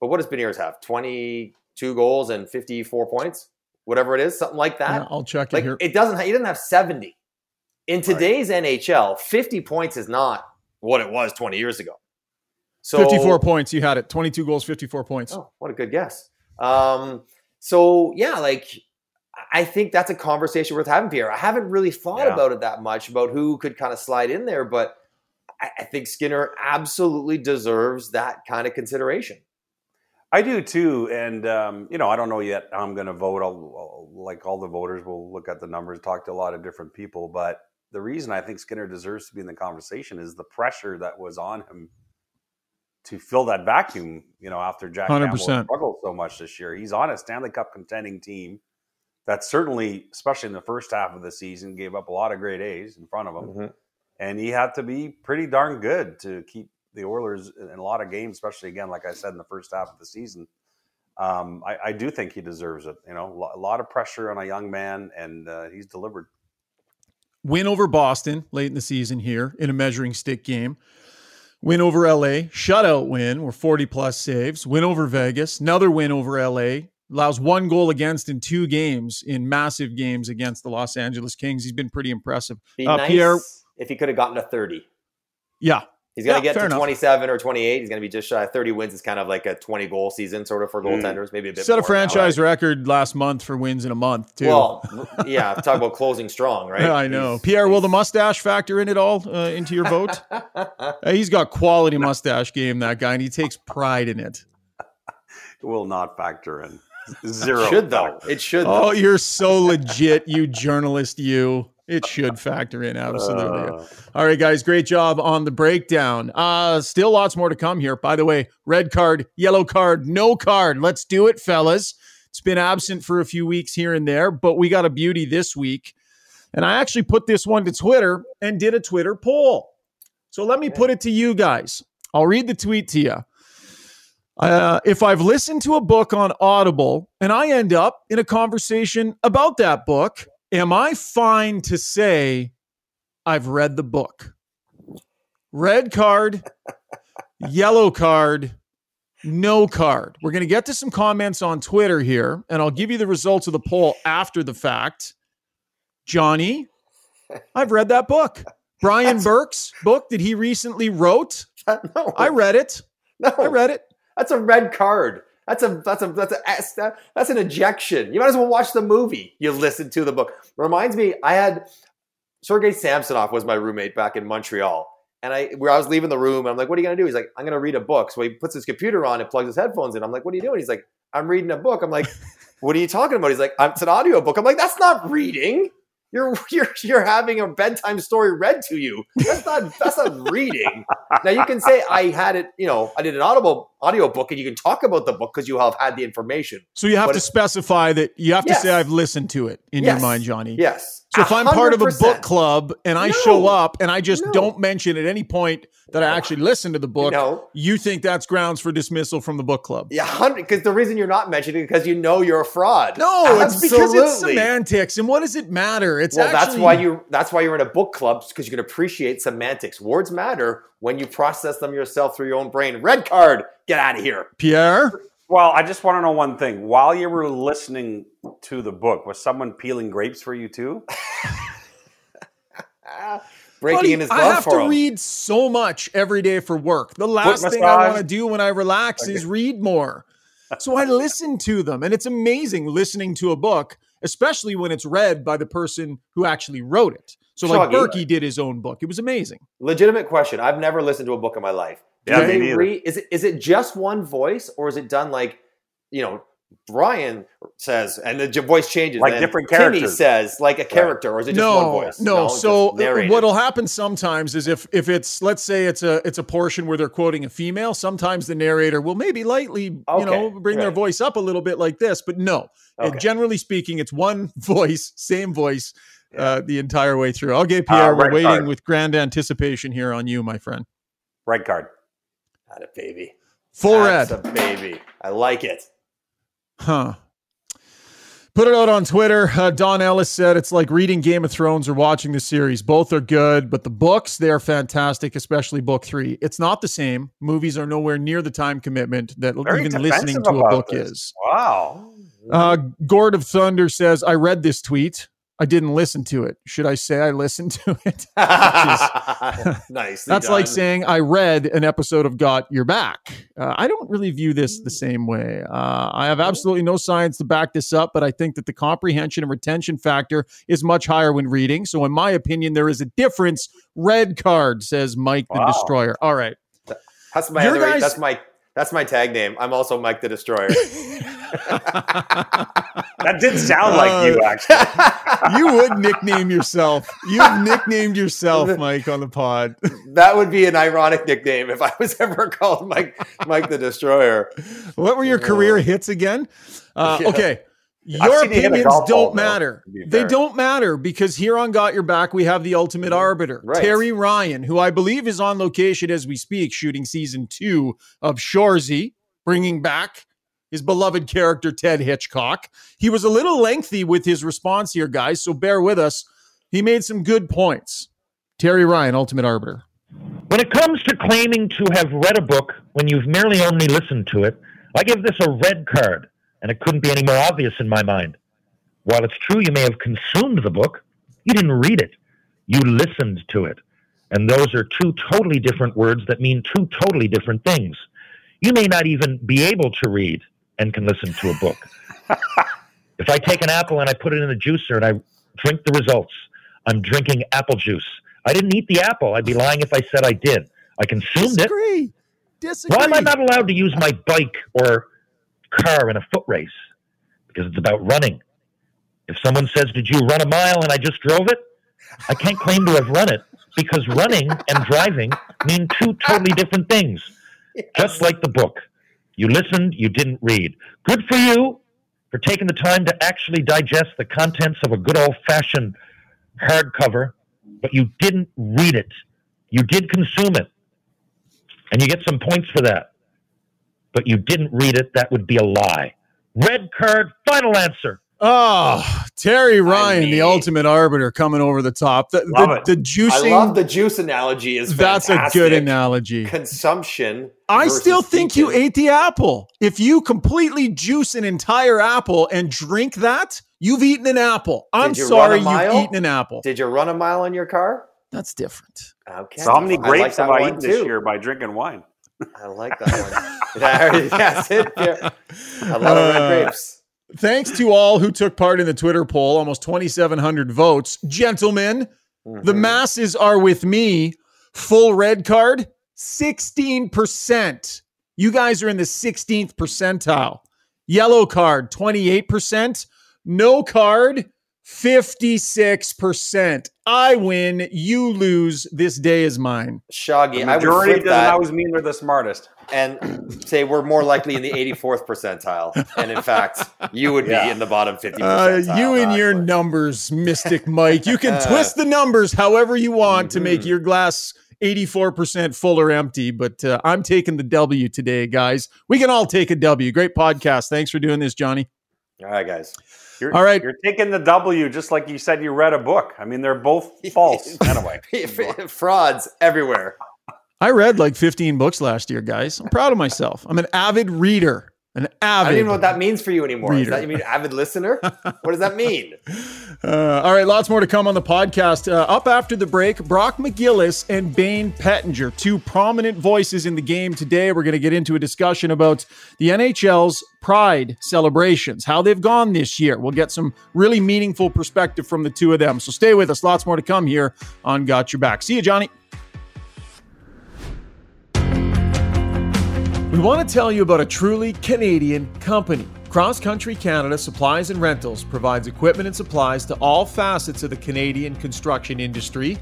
But what does Beniers have? Twenty two goals and fifty four points, whatever it is, something like that. Yeah, I'll check it Like here. it doesn't. He doesn't have seventy. In today's NHL, fifty points is not what it was twenty years ago. So 54 points. You had it. 22 goals, 54 points. Oh, what a good guess. Um, so yeah, like I think that's a conversation worth having, Pierre. I haven't really thought Yeah. about it that much about who could kind of slide in there, but I, I think Skinner absolutely deserves that kind of consideration. I do too, and um, you know, I don't know yet. I'm going to vote. I'll, I'll- like all the voters, will look at the numbers, talk to a lot of different people. But the reason I think Skinner deserves to be in the conversation is the pressure that was on him to fill that vacuum. You know, after Jack Campbell 100%. struggled so much this year, he's on a Stanley Cup contending team that certainly, especially in the first half of the season, gave up a lot of great A's in front of him Mhm. And he had to be pretty darn good to keep the Oilers in a lot of games, especially again, like I said, in the first half of the season. Um, I, I do think he deserves it. You know, a lot of pressure on a young man, and uh, he's delivered. Win over Boston late in the season here in a measuring stick game. Win over LA, shutout win, or 40 plus saves. Win over Vegas, another win over LA. Allows one goal against in two games in massive games against the Los Angeles Kings. He's been pretty impressive. Be Uh, nice Pierre- if he could have gotten to thirty. Yeah, He's going Yeah, to get fair to enough. 27 or 28. He's going to be just shy. of 30 wins is kind of like a 20 goal season, sort of for Mm. goaltenders. Maybe a bit set a more now, franchise right? record last month for wins in a month too. Well, *laughs* yeah, talk about closing strong, right? *laughs* I know. He's- Pierre, will the mustache factor in at all uh, into your vote? *laughs* Uh, he's got quality mustache game, that guy, and he takes pride in it. It will not factor in zero. should though. It should. Oh, though. you're so legit, you journalist, you. It should factor in, absolutely. Uh, All right, guys, great job on the breakdown. Uh, still lots more to come here. By the way, red card, yellow card, no card. Let's do it, fellas. It's been absent for a few weeks here and there, but we got a beauty this week. And I actually put this one to Twitter and did a Twitter poll. So let me put it to you guys. I'll read the tweet to you. Uh, if I've listened to a book on Audible and I end up in a conversation about that book, am I fine to say I've read the book? Red card, *laughs* yellow card, no card. We're going to get to some comments on Twitter here, and I'll give you the results of the poll after the fact. Johnny, *laughs* I've read that book. Brian Burke's book that he recently wrote. *laughs* no, I read it. no, I read it. That's a red card. That's a that's a that's a that's an ejection. You might as well watch the movie. You listen to the book. Reminds me, I had Sergei Samsonov was my roommate back in Montreal, and I where I was leaving the room, and I'm like, "What are you gonna do?" He's like, "I'm gonna read a book." So he puts his computer on and plugs his headphones in. I'm like, "What are you doing?" He's like, "I'm reading a book." I'm like, *laughs* "What are you talking about?" He's like, "It's an audio book." I'm like, "That's not reading." You're, *laughs* you're you're having a bedtime story read to you. That's not that's not reading. Now you can say I had it, you know, I did an audible audio book, and you can talk about the book because you have had the information. So you have But to specify that you have to Yes. say I've listened to it in Yes. your mind, Johnny. Yes. So if I'm part of a book club and I No. show up and I just No. don't mention at any point that I actually listened to the book, No. you think that's grounds for dismissal from the book club? Yeah. Because the reason you're not mentioning it because you know you're a fraud. No, *laughs* it's because it's semantics. And what does it matter? It's Well, that's why you. That's why you're in a book club because you can appreciate semantics. Words matter when you process them yourself through your own brain. Red card. Get out of here. Pierre. Well, I just want to know one thing. While you were listening to the book, was someone peeling grapes for you too? *laughs* Breaking Buddy, in his I have for to him. read so much every day for work. The last thing I want to do when I relax is read more. So I listen to them, and it's amazing listening to a book, especially when it's read by the person who actually wrote it. So, like Shoggy. Berkey did his own book. It was amazing. Legitimate question. I've never listened to a book in my life. Do Yeah, me they neither. read? Is it is it just one voice or is it done like, you know, Brian says and the voice changes Like and different Timmy characters. says like a character or is it just no, one voice? no. just So what'll happen sometimes is if if it's let's say it's a it's a portion where they're quoting a female, sometimes the narrator will maybe lightly you know Okay, bring their voice up a little bit like this, but no. Uh, Okay. generally speaking, it's one *laughs* voice, same voice. Uh, the entire way through. Okay, Pierre, we're waiting card. with grand anticipation here on you, my friend. Red card. A baby. Full That's red. a baby. I like it. Huh. Put it out on Twitter. Uh, Don Ellis said it's like reading Game of Thrones or watching the series. Both are good, but the books, they're fantastic, especially book three. It's not the same. Movies are nowhere near the time commitment that Very even listening to a book this. is. Wow. Uh, Gord of Thunder says, I read this tweet. I didn't listen to it. Should I say I listened to it? *laughs* *laughs* nice. *laughs* That's like saying I read an episode of Got Your Back. Uh, I don't really view this the same way. Uh, I have absolutely no science to back this up, but I think that the comprehension and retention factor is much higher when reading. So, in my opinion, there is a difference. Red card says Mike the Wow. Destroyer. All right. That's my other, guys- that's my that's my tag name. I'm also Mike the Destroyer. That did sound like you, Uh, actually. *laughs* you would nickname yourself. You've nicknamed yourself, Mike, on the pod. that would be an ironic nickname if I was *laughs* ever called Mike Mike the Destroyer. What were your career hits again? Uh, Yeah. Okay. Your seen you hit a opinions don't though, matter. to They don't matter because here on Got Your Back, we have the ultimate arbiter, Right. Terry Ryan, who I believe is on location as we speak, shooting season two of Shoresy, bringing back his beloved character, Ted Hitchcock. He was a little lengthy with his response here, guys, so bear with us. He made some good points. Terry Ryan, ultimate arbiter. When it comes to claiming to have read a book when you've merely only listened to it, I give this a red card, and it couldn't be any more obvious in my mind. While it's true you may have consumed the book, you didn't read it. You listened to it. And those are two totally different words that mean two totally different things. You may not even be able to read and can listen to a book. *laughs* if I take an apple and I put it in a juicer and I drink the results, I'm drinking apple juice. I didn't eat the apple. I'd be lying if I said I did. I consumed it. Disagree. Disagree. Why am I not allowed to use my bike or car in a foot race? Because it's about running. If someone says, Did you run a mile and I just drove it? I can't claim to have run it because running and driving mean two totally different things. *laughs* Just like the book. You listened, you didn't read. Good for you for taking the time to actually digest the contents of a good old fashioned hardcover, but you didn't read it. You did consume it and you get some points for that. But you didn't read it, that would be a lie. Red card, final answer. Oh, Terry Ryan, the mean- ultimate arbiter, coming over the top. The, Love the, it. the I love the juice analogy. Is that's a good analogy. Consumption. I still think you ate the apple. If you completely juice an entire apple and drink that, You've eaten an apple. I'm you sorry run a mile? you've eaten an apple. Did you run a mile in your car? That's different. Okay. So how many I like grapes have I one eaten this year by drinking wine? I like that one. *laughs* There- That's it. Yeah. A lot of red Uh, grapes. Thanks to all who took part in the Twitter poll, almost 2,700 votes. Gentlemen, the Mhm. masses are with me. Full red card, 16%. You guys are in the 16th percentile. Yellow card, 28%. No card, 56%. I win, you lose. This day is mine. Shoggy, The I would majority flip doesn't that always mean they're the smartest. And say we're more likely in the 84th percentile. And in fact, you would be Yeah. in the bottom 50 Uh, you and your actually. numbers, Mystic Mike. You can *laughs* twist the numbers however you want to make Mhm. your glass 84% full or empty, but uh, I'm taking the W today, guys. We can all take a W. Great podcast. Thanks for doing this, Johnny. All right, guys. You're, All right. You're taking the W just like you said you read a book. I mean, they're both false. *laughs* anyway. Frauds everywhere. I read like 15 books last year, guys. I'm proud of myself. I'm an avid reader. An avid. I don't even know what that means for you anymore. Does Reader. that you mean avid listener? what does that mean? *laughs* Uh, all right, lots more to come on the podcast. Uh, up after the break, Brock McGillis and Bayne Pettinger, two prominent voices in the game today. We're going to get into a discussion about the NHL's Pride celebrations, how they've gone this year. We'll get some really meaningful perspective from the two of them. So stay with us. Lots more to come here on Got Your Back. See you, Johnny. We want to tell you about a truly Canadian company. Cross Country Canada Supplies and Rentals provides equipment and supplies to all facets of the Canadian construction industry.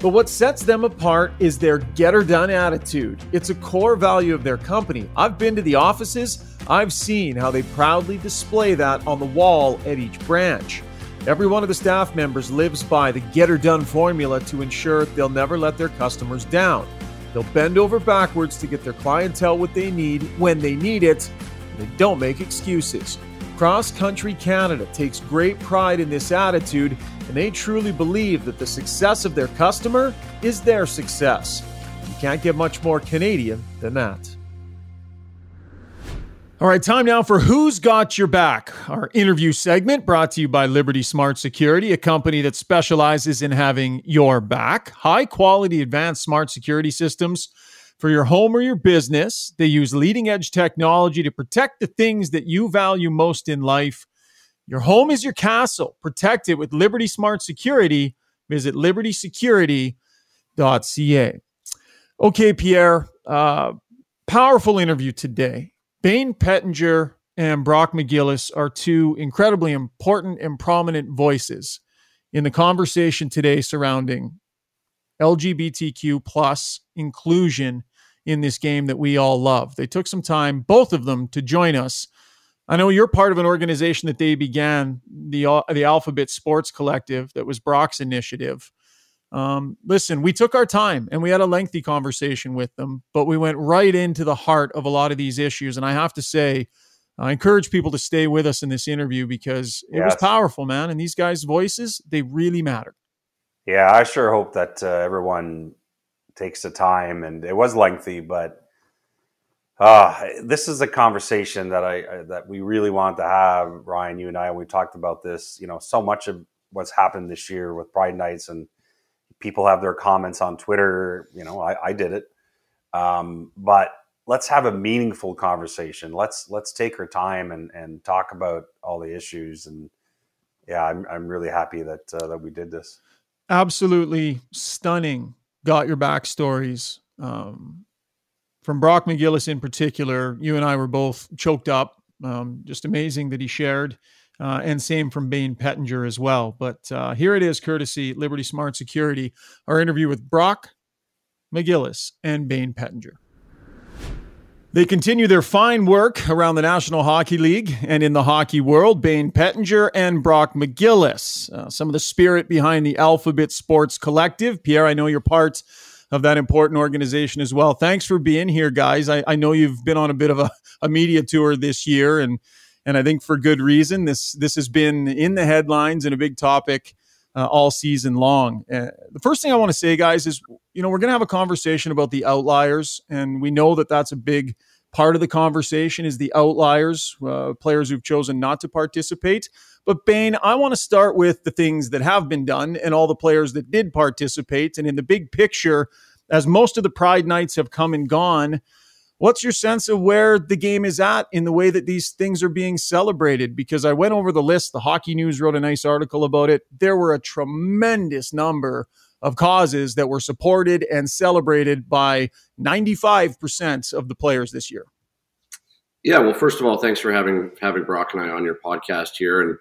But what sets them apart is their get her done attitude. It's a core value of their company. I've been to the offices, I've seen how they proudly display that on the wall at each branch. Every one of the staff members lives by the get her done formula to ensure they'll never let their customers down. They'll bend over backwards to get their clientele what they need when they need it. They don't make excuses. Cross Country Canada takes great pride in this attitude, and they truly believe that the success of their customer is their success. You can't get much more Canadian than that. All right, time now for Who's Got Your Back, our interview segment brought to you by Liberty Smart Security, a company that specializes in having your back. High quality advanced smart security systems for your home or your business. They use leading edge technology to protect the things that you value most in life. Your home is your castle. Protect it with Liberty Smart Security. Visit libertysecurity.ca. Okay, Pierre, uh, powerful interview today. Bayne Pettinger and Brock McGillis are two incredibly important and prominent voices in the conversation today surrounding LGBTQ plus inclusion in this game that we all love. They took some time, both of them, to join us. I know you're part of an organization that they began, the uh, the Alphabet Sports Collective, that was Brock's initiative. Um, listen, we took our time and we had a lengthy conversation with them, but we went right into the heart of a lot of these issues. And I have to say, I encourage people to stay with us in this interview because it was powerful, man. And these guys' voices, they really matter. Yeah, I sure hope that uh, everyone takes the time, and it was lengthy, but uh, this is a conversation that I I- that we really want to have, Ryan. You and I, we talked about this. You know, so much of what's happened this year with Pride Nights, and people have their comments on Twitter. You know, I, I did it, um, but let's have a meaningful conversation. Let's let's take our time and and talk about all the issues. And yeah, I'm I'm really happy that uh, that we did this. absolutely stunning got your back stories um, from brock mcgillis in particular you and i were both choked up um, just amazing that he shared uh, and same from Bayne Pettinger as well. But uh, here it is, courtesy Liberty Smart Security, our interview with Brock McGillis and Bayne Pettinger. They continue their fine work around the National Hockey League and in the hockey world. Bayne Pettinger and Brock McGillis, uh, some of the spirit behind the Alphabet Sports Collective. Pierre, I know you're part of that important organization as well. Thanks for being here, guys. I, I know you've been on a bit of a, a media tour this year, and and I think for good reason. This this has been in the headlines and a big topic uh, all season long. Uh, the first thing I want to say, guys, is you know we're going to have a conversation about the outliers, and we know that that's a big part of the conversation is the outliers, uh, players who've chosen not to participate. But Bayne, I want to start with the things that have been done and all the players that did participate. And in the big picture, as most of the Pride nights have come and gone, what's your sense of where the game is at in the way that these things are being celebrated? Because I went over the list, the Hockey News wrote a nice article about it. There were a tremendous number of causes that were supported and celebrated by 95% of the players this year. Yeah, well, first of all, thanks for having having Brock and I on your podcast here, and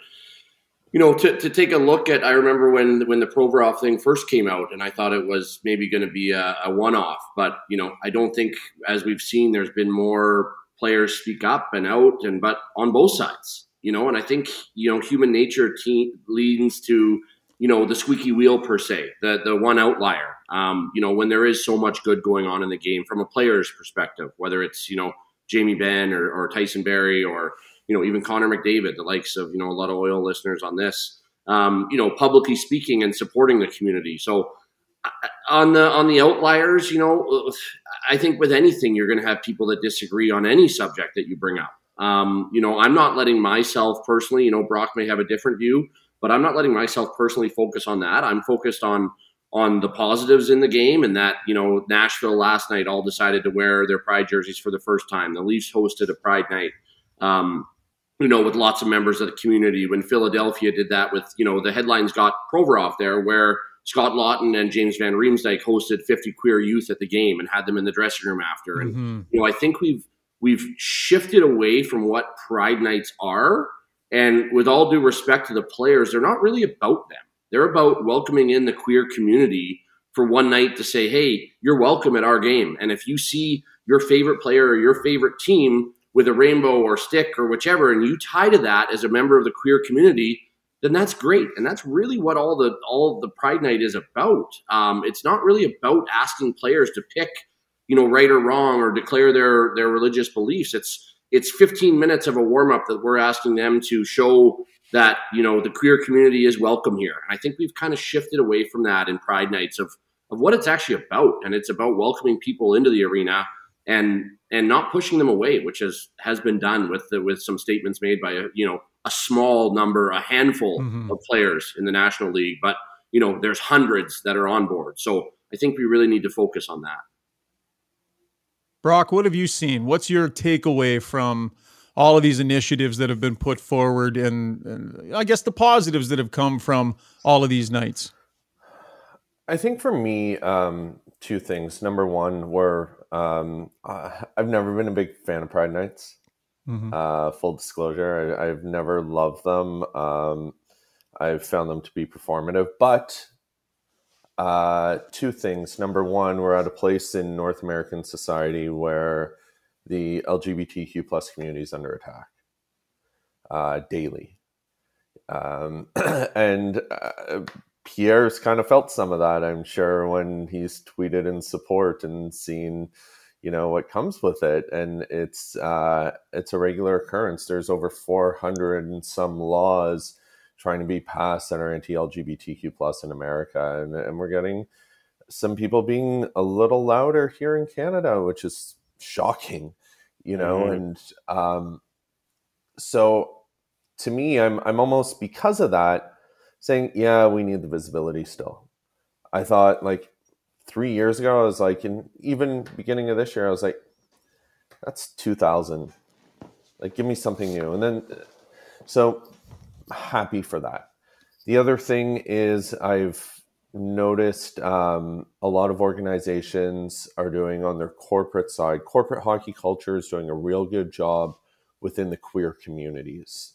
you know, to, to take a look at. I remember when when the Provorov thing first came out, and I thought it was maybe going to be a, a one off, but you know, I don't think, as we've seen, there's been more players speak up and out, and but on both sides, you know, and I think you know, human nature te- leans to you know the squeaky wheel per se, the the one outlier. Um, you know, when there is so much good going on in the game from a player's perspective, whether it's you know Jamie Benn or, or Tyson Barrie or you know even Connor McDavid, the likes of you know a lot of oil listeners on this. Um, you know, publicly speaking and supporting the community. So on the on the outliers, you know, I think with anything you're going to have people that disagree on any subject that you bring up. Um, you know, I'm not letting myself personally. You know, Brock may have a different view, but I'm not letting myself personally focus on that. I'm focused on on the positives in the game and that you know Nashville last night all decided to wear their pride jerseys for the first time. The Leafs hosted a pride night. Um, you know, with lots of members of the community. When Philadelphia did that with, you know, the headlines got Provorov there, where Scott Laughton and James Van Riemsdyk hosted 50 queer youth at the game and had them in the dressing room after. And mm-hmm. you know, I think we've we've shifted away from what Pride Nights are. And with all due respect to the players, they're not really about them. They're about welcoming in the queer community for one night to say, hey, you're welcome at our game. And if you see your favorite player or your favorite team with a rainbow or stick or whichever, and you tie to that as a member of the queer community, then that's great. And that's really what all the all the Pride Night is about. Um, it's not really about asking players to pick, you know, right or wrong or declare their their religious beliefs. It's it's 15 minutes of a warm up that we're asking them to show that you know the queer community is welcome here. And I think we've kind of shifted away from that in Pride Nights of of what it's actually about, and it's about welcoming people into the arena and and not pushing them away, which has has been done with the, with some statements made by a you know a small number, a handful mm-hmm. of players in the National League, but you know there's hundreds that are on board. So I think we really need to focus on that. Brock, what have you seen? What's your takeaway from all of these initiatives that have been put forward and, and, I guess the positives that have come from all of these nights? I think for me, um, two things. Number one, were um, I've never been a big fan of Pride Nights. Mm-hmm. Uh, full disclosure, I, have never loved them. Um, I've found them to be performative, but uh, two things. Number one, we're at a place in North American society where the LGBTQ plus community is under attack uh, daily. Um, *clears throat* and uh, Pierre's kind of felt some of that, I'm sure, when he's tweeted in support and seen, you know, what comes with it. And it's uh, it's a regular occurrence. There's over 400 and some laws trying to be passed that are anti-LGBTQ plus in America, and, and we're getting some people being a little louder here in Canada, which is shocking, you know. Mm-hmm. And um, so, to me, I'm I'm almost because of that saying, yeah, we need the visibility still. I thought like three years ago, I was like, and even beginning of this year, I was like, that's 2000. Like, give me something new. And then, so happy for that. The other thing is, I've noticed um, a lot of organizations are doing on their corporate side. Corporate hockey culture is doing a real good job within the queer communities.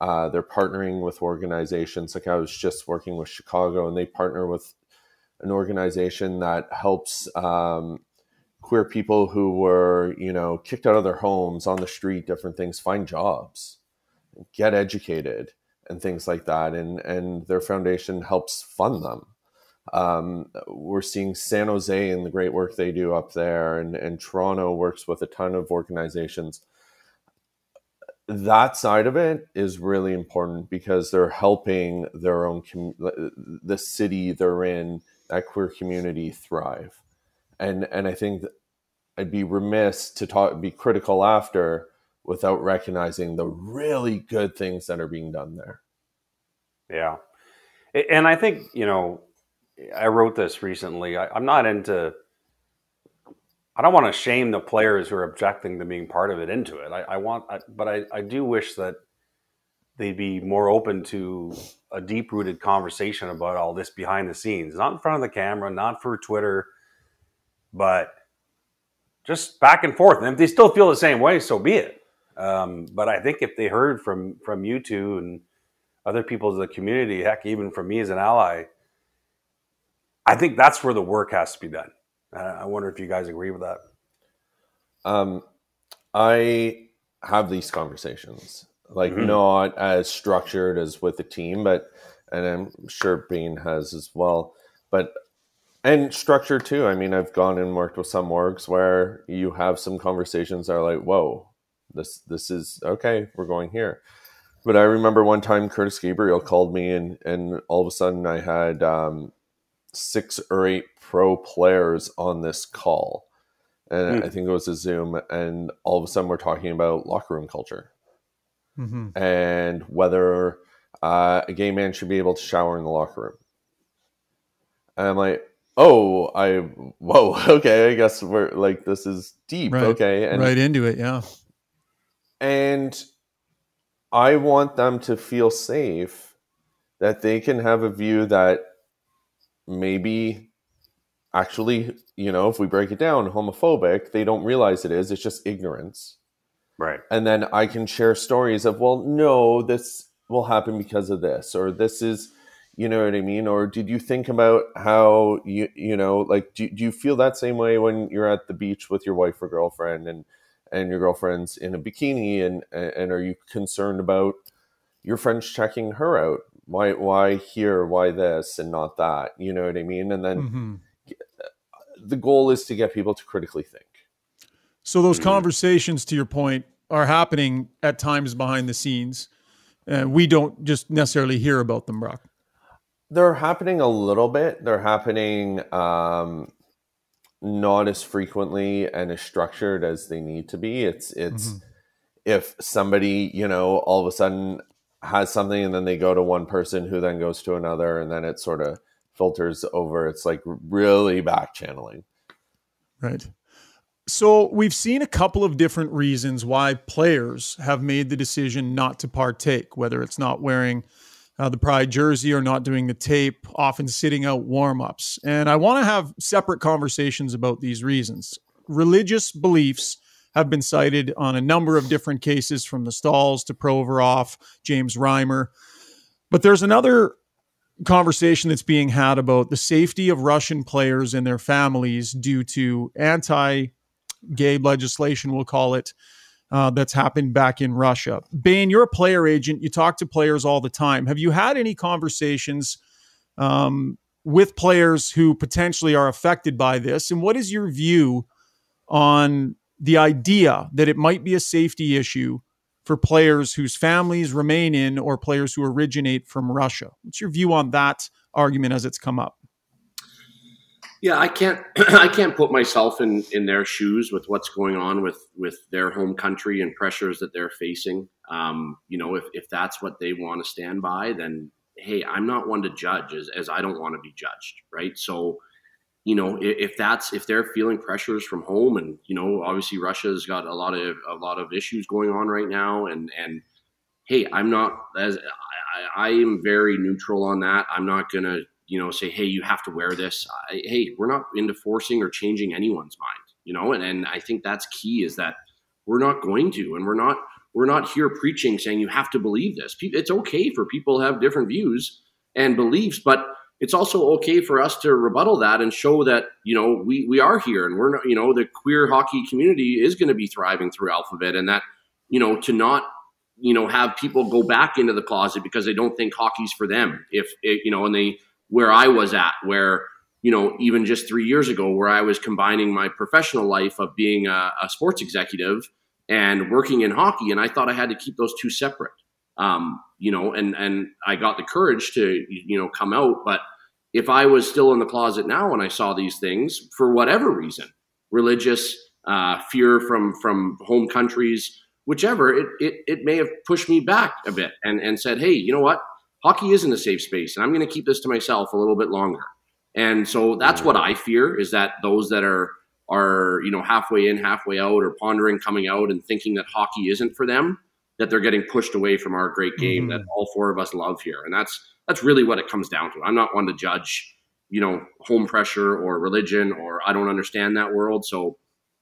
Uh, they're partnering with organizations like I was just working with Chicago, and they partner with an organization that helps um, queer people who were, you know, kicked out of their homes on the street, different things, find jobs, get educated, and things like that. And and their foundation helps fund them. Um, we're seeing San Jose and the great work they do up there, and, and Toronto works with a ton of organizations that side of it is really important because they're helping their own com- the city they're in that queer community thrive and and i think I'd be remiss to talk be critical after without recognizing the really good things that are being done there. Yeah. And I think, you know, I wrote this recently. I, am not into, I don't want to shame the players who are objecting to being part of it into it. I, I want, I, but I, I do wish that they'd be more open to a deep rooted conversation about all this behind the scenes, not in front of the camera, not for Twitter, but just back and forth. And if they still feel the same way, so be it. Um, but I think if they heard from from you two and other people in the community, heck, even from me as an ally, I think that's where the work has to be done. I wonder if you guys agree with that. Um, I have these conversations, like mm-hmm. not as structured as with the team, but and I'm sure Bayne has as well. But and structure too. I mean, I've gone and worked with some orgs where you have some conversations that are like, "Whoa, this this is okay. We're going here." But I remember one time Curtis Gabriel called me, and and all of a sudden I had um, six or eight pro players on this call, and mm. I think it was a Zoom, and all of a sudden we're talking about locker room culture mm-hmm. and whether uh, a gay man should be able to shower in the locker room. And I'm like, oh, I whoa, *laughs* okay, I guess we're like this is deep, right. okay, and right into it, yeah. And I want them to feel safe that they can have a view that maybe actually, you know, if we break it down, homophobic, they don't realize it is, it's just ignorance. Right. And then I can share stories of, well, no, this will happen because of this, or this is you know what I mean? Or did you think about how you you know like do, do you feel that same way when you're at the beach with your wife or girlfriend and and your girlfriend's in a bikini and and are you concerned about your friends checking her out? Why why here? Why this and not that? You know what I mean? And then mm-hmm. the goal is to get people to critically think. So those mm-hmm. conversations, to your point, are happening at times behind the scenes. and we don't just necessarily hear about them, Brock. They're happening a little bit. They're happening um, not as frequently and as structured as they need to be. It's it's mm-hmm. if somebody you know all of a sudden has something and then they go to one person who then goes to another and then it sort of filters over. It's like really back channeling. Right. So we've seen a couple of different reasons why players have made the decision not to partake, whether it's not wearing uh, the Pride jersey or not doing the tape, often sitting out warm ups. And I want to have separate conversations about these reasons. Religious beliefs have been cited on a number of different cases from the Staals to Provorov, James Reimer. But there's another conversation that's being had about the safety of Russian players and their families due to anti gay legislation, we'll call it, uh, that's happened back in Russia. Bayne, you're a player agent. You talk to players all the time. Have you had any conversations um, with players who potentially are affected by this? And what is your view on the idea that it might be a safety issue for players whose families remain in or players who originate from Russia? What's your view on that argument as it's come up? Yeah, I can't *clears throat* I can't put myself in in their shoes with what's going on with with their home country and pressures that they're facing. Um, you know, if if that's what they want to stand by, then hey, I'm not one to judge as as I don't want to be judged, right? So, you know, if, that's if they're feeling pressures from home, and you know, obviously Russia's got a lot of a lot of issues going on right now, and and hey, I'm not as I, I am very neutral on that. I'm not gonna you know, say, hey, you have to wear this. I, hey, we're not into forcing or changing anyone's mind, you know, and, and I think that's key is that we're not going to, and we're not we're not here preaching saying you have to believe this. It's okay for people to have different views and beliefs, but it's also okay for us to rebuttal that and show that you know we we are here and we're not you know the queer hockey community is going to be thriving through alphabet and that you know to not you know have people go back into the closet because they don't think hockey's for them if it, you know and they where I was at, where you know even just three years ago, where I was combining my professional life of being a, a sports executive and working in hockey, and I thought I had to keep those two separate. Um, you know, and and I got the courage to you know come out, but if I was still in the closet now and I saw these things for whatever reason, religious, uh, fear from from home countries, whichever. It, it it may have pushed me back a bit and and said, hey, you know what? Hockey isn't a safe space, and I'm going to keep this to myself a little bit longer. And so that's what I fear is that those that are are you know halfway in, halfway out, or pondering coming out and thinking that hockey isn't for them, that they're getting pushed away from our great game mm-hmm. that all four of us love here. And that's that's really what it comes down to. I'm not one to judge, you know, home pressure or religion or I don't understand that world. So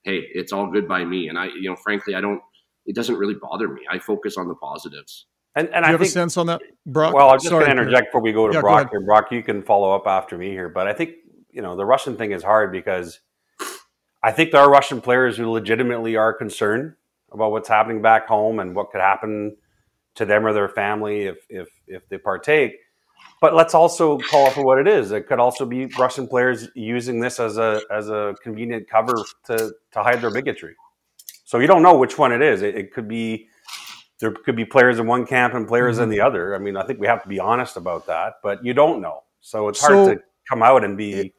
hey, it's all good by me. And I, you know, frankly, I don't. It doesn't really bother me. I focus on the positives. And, and I have think, a sense on that, Brock. Well, I'm just going to interject before we go to yeah, Brock here. Brock, you can follow up after me here, but I think you know the Russian thing is hard because I think there are Russian players who legitimately are concerned about what's happening back home and what could happen to them or their family if if if they partake. But let's also call it for what it is. It could also be Russian players using this as a as a convenient cover to to hide their bigotry. So you don't know which one it is. It, it could be there could be players in one camp and players mm-hmm. in the other. I mean, I think we have to be honest about that, but you don't know. So it's hard so, to come out and be,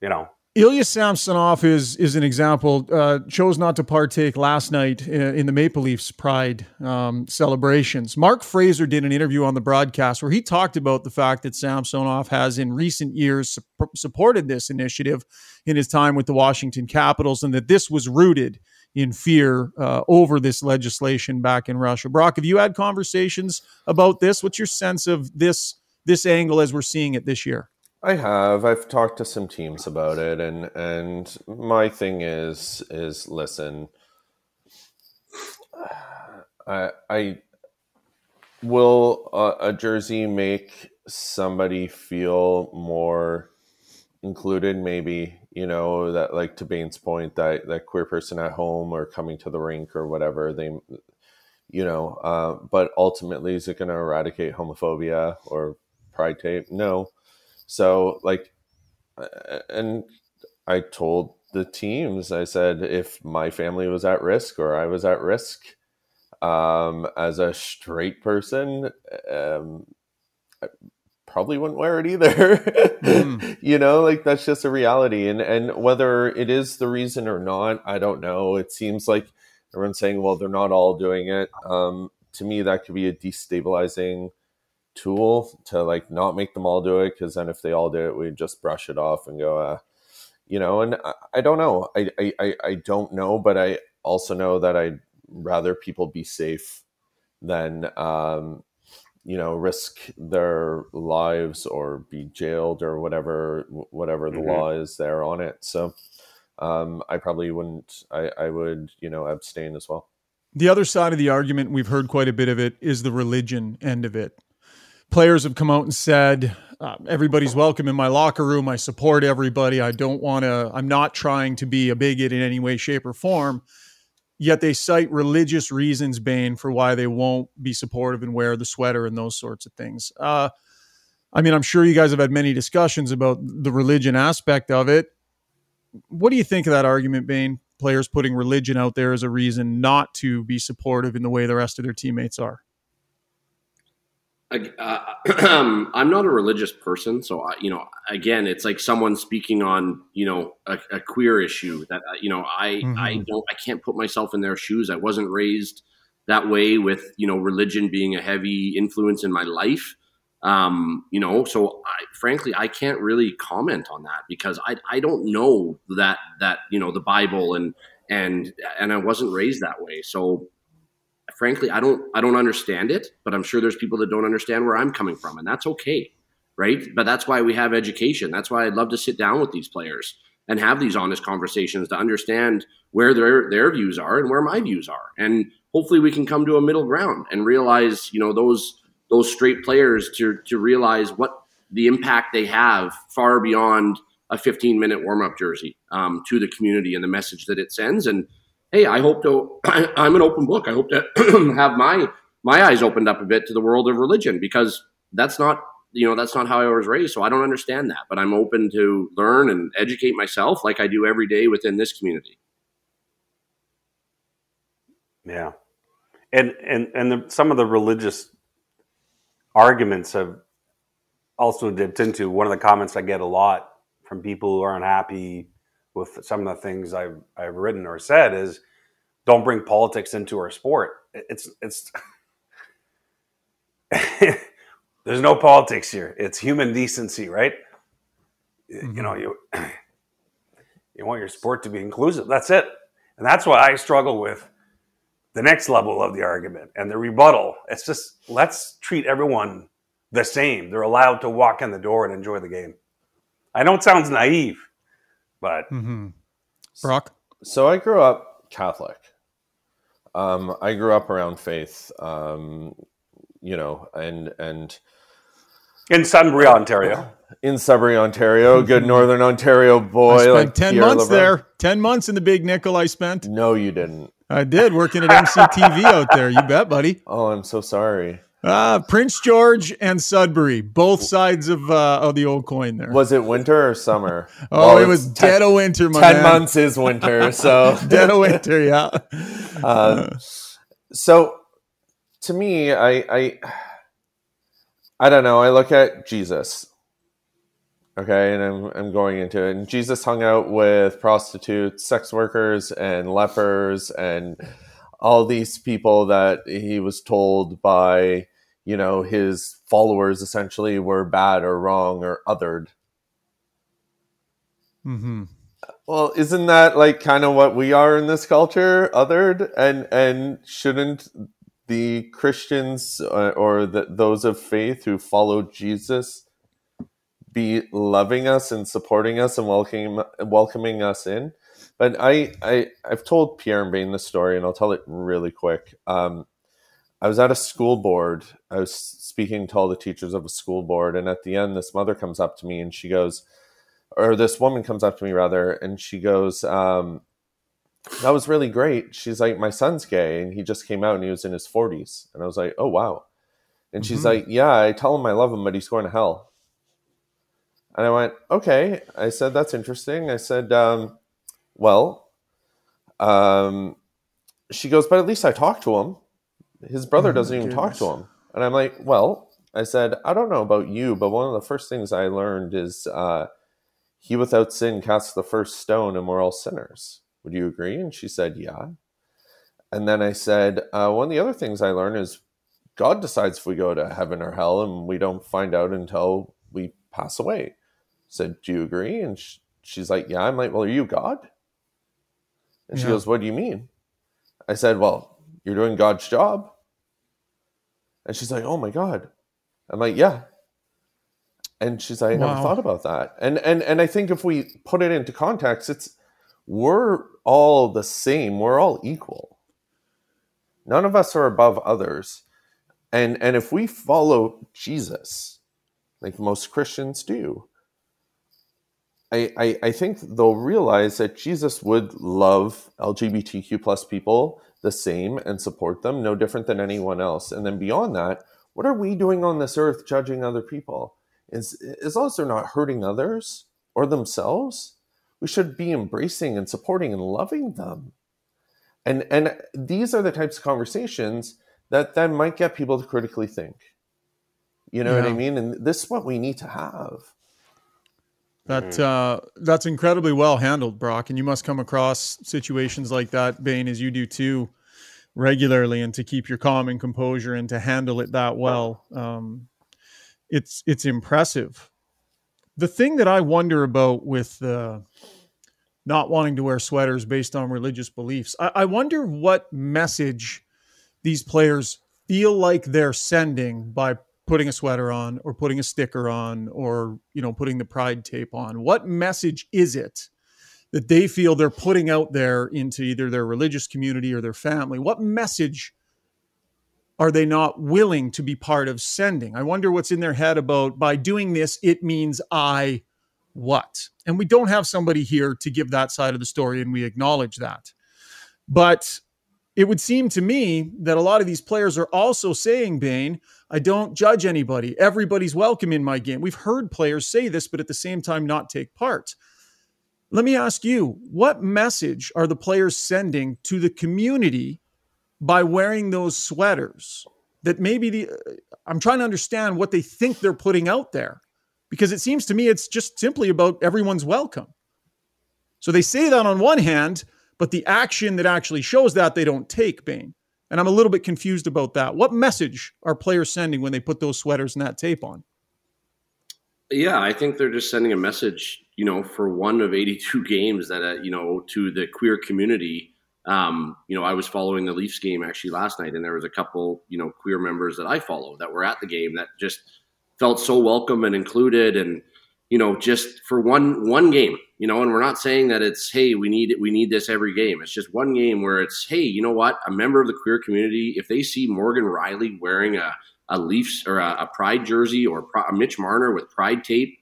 you know. Ilya Samsonov is is an example. Uh, chose not to partake last night in, the Maple Leafs Pride um, celebrations. Mark Fraser did an interview on the broadcast where he talked about the fact that Samsonov has, in recent years, su- supported this initiative in his time with the Washington Capitals, and that this was rooted in fear uh, over this legislation back in Russia. Brock, have you had conversations about this? What's your sense of this this angle as we're seeing it this year? I have. I've talked to some teams about it, and and my thing is is listen. I I will a, a jersey make somebody feel more included, maybe you know that like to Bayne's point that that queer person at home or coming to the rink or whatever they you know uh, but ultimately is it going to eradicate homophobia or pride tape no so like and i told the teams i said if my family was at risk or i was at risk um, as a straight person um, I probably wouldn't wear it either. mm. *laughs* You know, like that's just a reality. And and whether it is the reason or not, I don't know. It seems like everyone's saying, well, they're not all doing it. Um, to me, that could be a destabilizing tool to like not make them all do it because then if they all do it, we just brush it off and go, uh, you know. And I, I don't know. I, I I don't know, but I also know that I'd rather people be safe than um, you know risk their lives or be jailed or whatever whatever the mm-hmm. law is there on it so um, i probably wouldn't I, I would you know abstain as well the other side of the argument we've heard quite a bit of it is the religion end of it players have come out and said uh, everybody's welcome in my locker room i support everybody i don't want to i'm not trying to be a bigot in any way shape or form yet they cite religious reasons, Bayne, for why they won't be supportive and wear the sweater and those sorts of things. Uh, I mean, I'm sure you guys have had many discussions about the religion aspect of it. What do you think of that argument, Bayne? Players putting religion out there as a reason not to be supportive in the way the rest of their teammates are uh, *clears throat* I'm not a religious person, so I, you know, again, it's like someone speaking on you know a, a queer issue that uh, you know I mm-hmm. I don't I can't put myself in their shoes. I wasn't raised that way with you know religion being a heavy influence in my life. Um, you know, so I, frankly, I can't really comment on that because I I don't know that that you know the Bible and and and I wasn't raised that way. So frankly, I don't I don't understand it, but I'm sure there's people that don't understand where I'm coming from, and that's okay, right? But that's why we have education. That's why I'd love to sit down with these players and have these honest conversations to understand where their their views are and where my views are, and hopefully we can come to a middle ground and realize, you know, those those straight players to to realize what the impact they have far beyond a 15 minute warm up jersey um, to the community and the message that it sends and hey, I hope to. *clears throat* I'm an open book. I hope to *clears throat* have my my eyes opened up a bit to the world of religion because that's not you know that's not how I was raised. So I don't understand that, but I'm open to learn and educate myself like I do every day within this community. Yeah, and and and the, some of the religious arguments have also dipped into one of the comments I get a lot from people who are unhappy with some of the things I've I've written or said is don't bring politics into our sport. It's it's *laughs* there's no politics here. It's human decency, right? Mm-hmm. You know, *clears throat* you you want your sport to be inclusive. That's it. And that's why I struggle with the next level of the argument and the rebuttal. It's just let's treat everyone the same. They're allowed to walk in the door and enjoy the game. I know it sounds naive, but mm-hmm. Brock. So I grew up Catholic. Um, I grew up around faith, um, you know, and and in Sudbury, Ontario. *laughs* In Sudbury, Ontario, *laughs* good Northern Ontario boy. I spent like ten Pierre months there. Ten months in the Big Nickel. I spent. No, you didn't. I did working at MCTV out there. You bet, buddy. Oh, I'm so sorry. Uh, Prince George and Sudbury, both sides of uh, of the old coin. There was it winter or summer? *laughs* oh, well, it was ten, dead of winter. ten man. months is winter, so *laughs* dead of winter. Yeah. Uh, *laughs* so, to me, I, I, I don't know. I look at Jesus, okay, and I'm I'm going into it, and Jesus hung out with prostitutes, sex workers, and lepers, and all these people that he was told by you know his followers essentially were bad or wrong or othered. Mm-hmm. well isn't that like kind of what we are in this culture othered? And and shouldn't the christians uh, or the, those of faith who follow jesus be loving us and supporting us and welcoming welcoming us in but I, I I've told Pierre and Bayne the story, and I'll tell it really quick. Um, I was at a school board. I was speaking to all the teachers of a school board, and at the end, this mother comes up to me and she goes, or this woman comes up to me rather, and she goes, um, "That was really great." She's like, "My son's gay, and he just came out, and he was in his 40s." And I was like, "Oh wow." And she's mm-hmm. like, "Yeah, I tell him I love him, but he's going to hell." And I went, "Okay." I said, "That's interesting." I said. Um, well, um, she goes, but at least I talked to him. His brother oh, doesn't even goodness. talk to him. And I'm like, well, I said, I don't know about you, but one of the first things I learned is uh, he without sin casts the first stone and we're all sinners. Would you agree? And she said, yeah. And then I said, uh, one of the other things I learned is God decides if we go to heaven or hell, and we don't find out until we pass away. I said, do you agree? And she's like, yeah. I'm like, well, are you God? And she yeah. goes, What do you mean? I said, Well, you're doing God's job. And she's like, Oh my God. I'm like, Yeah. And she's like, I wow. never thought about that. And and and I think if we put it into context, it's we're all the same. We're all equal. None of us are above others. And and if we follow Jesus, like most Christians do, I, I, I think they'll realize that Jesus would love LGBTQ plus people the same and support them, no different than anyone else. And then beyond that, what are we doing on this earth judging other people? Is as long as they're not hurting others or themselves, we should be embracing and supporting and loving them. And and these are the types of conversations that then might get people to critically think. You know yeah. what I mean? And this is what we need to have. That mm-hmm. uh, that's incredibly well handled, Brock, and you must come across situations like that, Bayne, as you do too, regularly, and to keep your calm and composure and to handle it that well, um, it's it's impressive. The thing that I wonder about with the not wanting to wear sweaters based on religious beliefs, I, I wonder what message these players feel like they're sending by putting a sweater on or putting a sticker on or you know putting the pride tape on. What message is it that they feel they're putting out there into either their religious community or their family? What message are they not willing to be part of sending? I wonder what's in their head about by doing this it means i what? And we don't have somebody here to give that side of the story and we acknowledge that. But it would seem to me that a lot of these players are also saying, Bayne, I don't judge anybody. Everybody's welcome in my game. We've heard players say this, but at the same time, not take part. Let me ask you what message are the players sending to the community by wearing those sweaters? That maybe the, I'm trying to understand what they think they're putting out there because it seems to me it's just simply about everyone's welcome. So they say that on one hand, but the action that actually shows that they don't take, Bayne. And I'm a little bit confused about that. What message are players sending when they put those sweaters and that tape on? Yeah, I think they're just sending a message, you know, for one of 82 *laughs* games that, uh, you know, to the queer community. Um, you know, I was following the Leafs game actually last night, and there was a couple, you know, queer members that I follow that were at the game that just felt so welcome and included, and you know, just for one one game, you know, and we're not saying that it's hey, we need we need this every game. It's just one game where it's hey, you know what, a member of the queer community, if they see Morgan Rielly wearing a a Leafs or a, a Pride jersey or a Mitch Marner with Pride tape,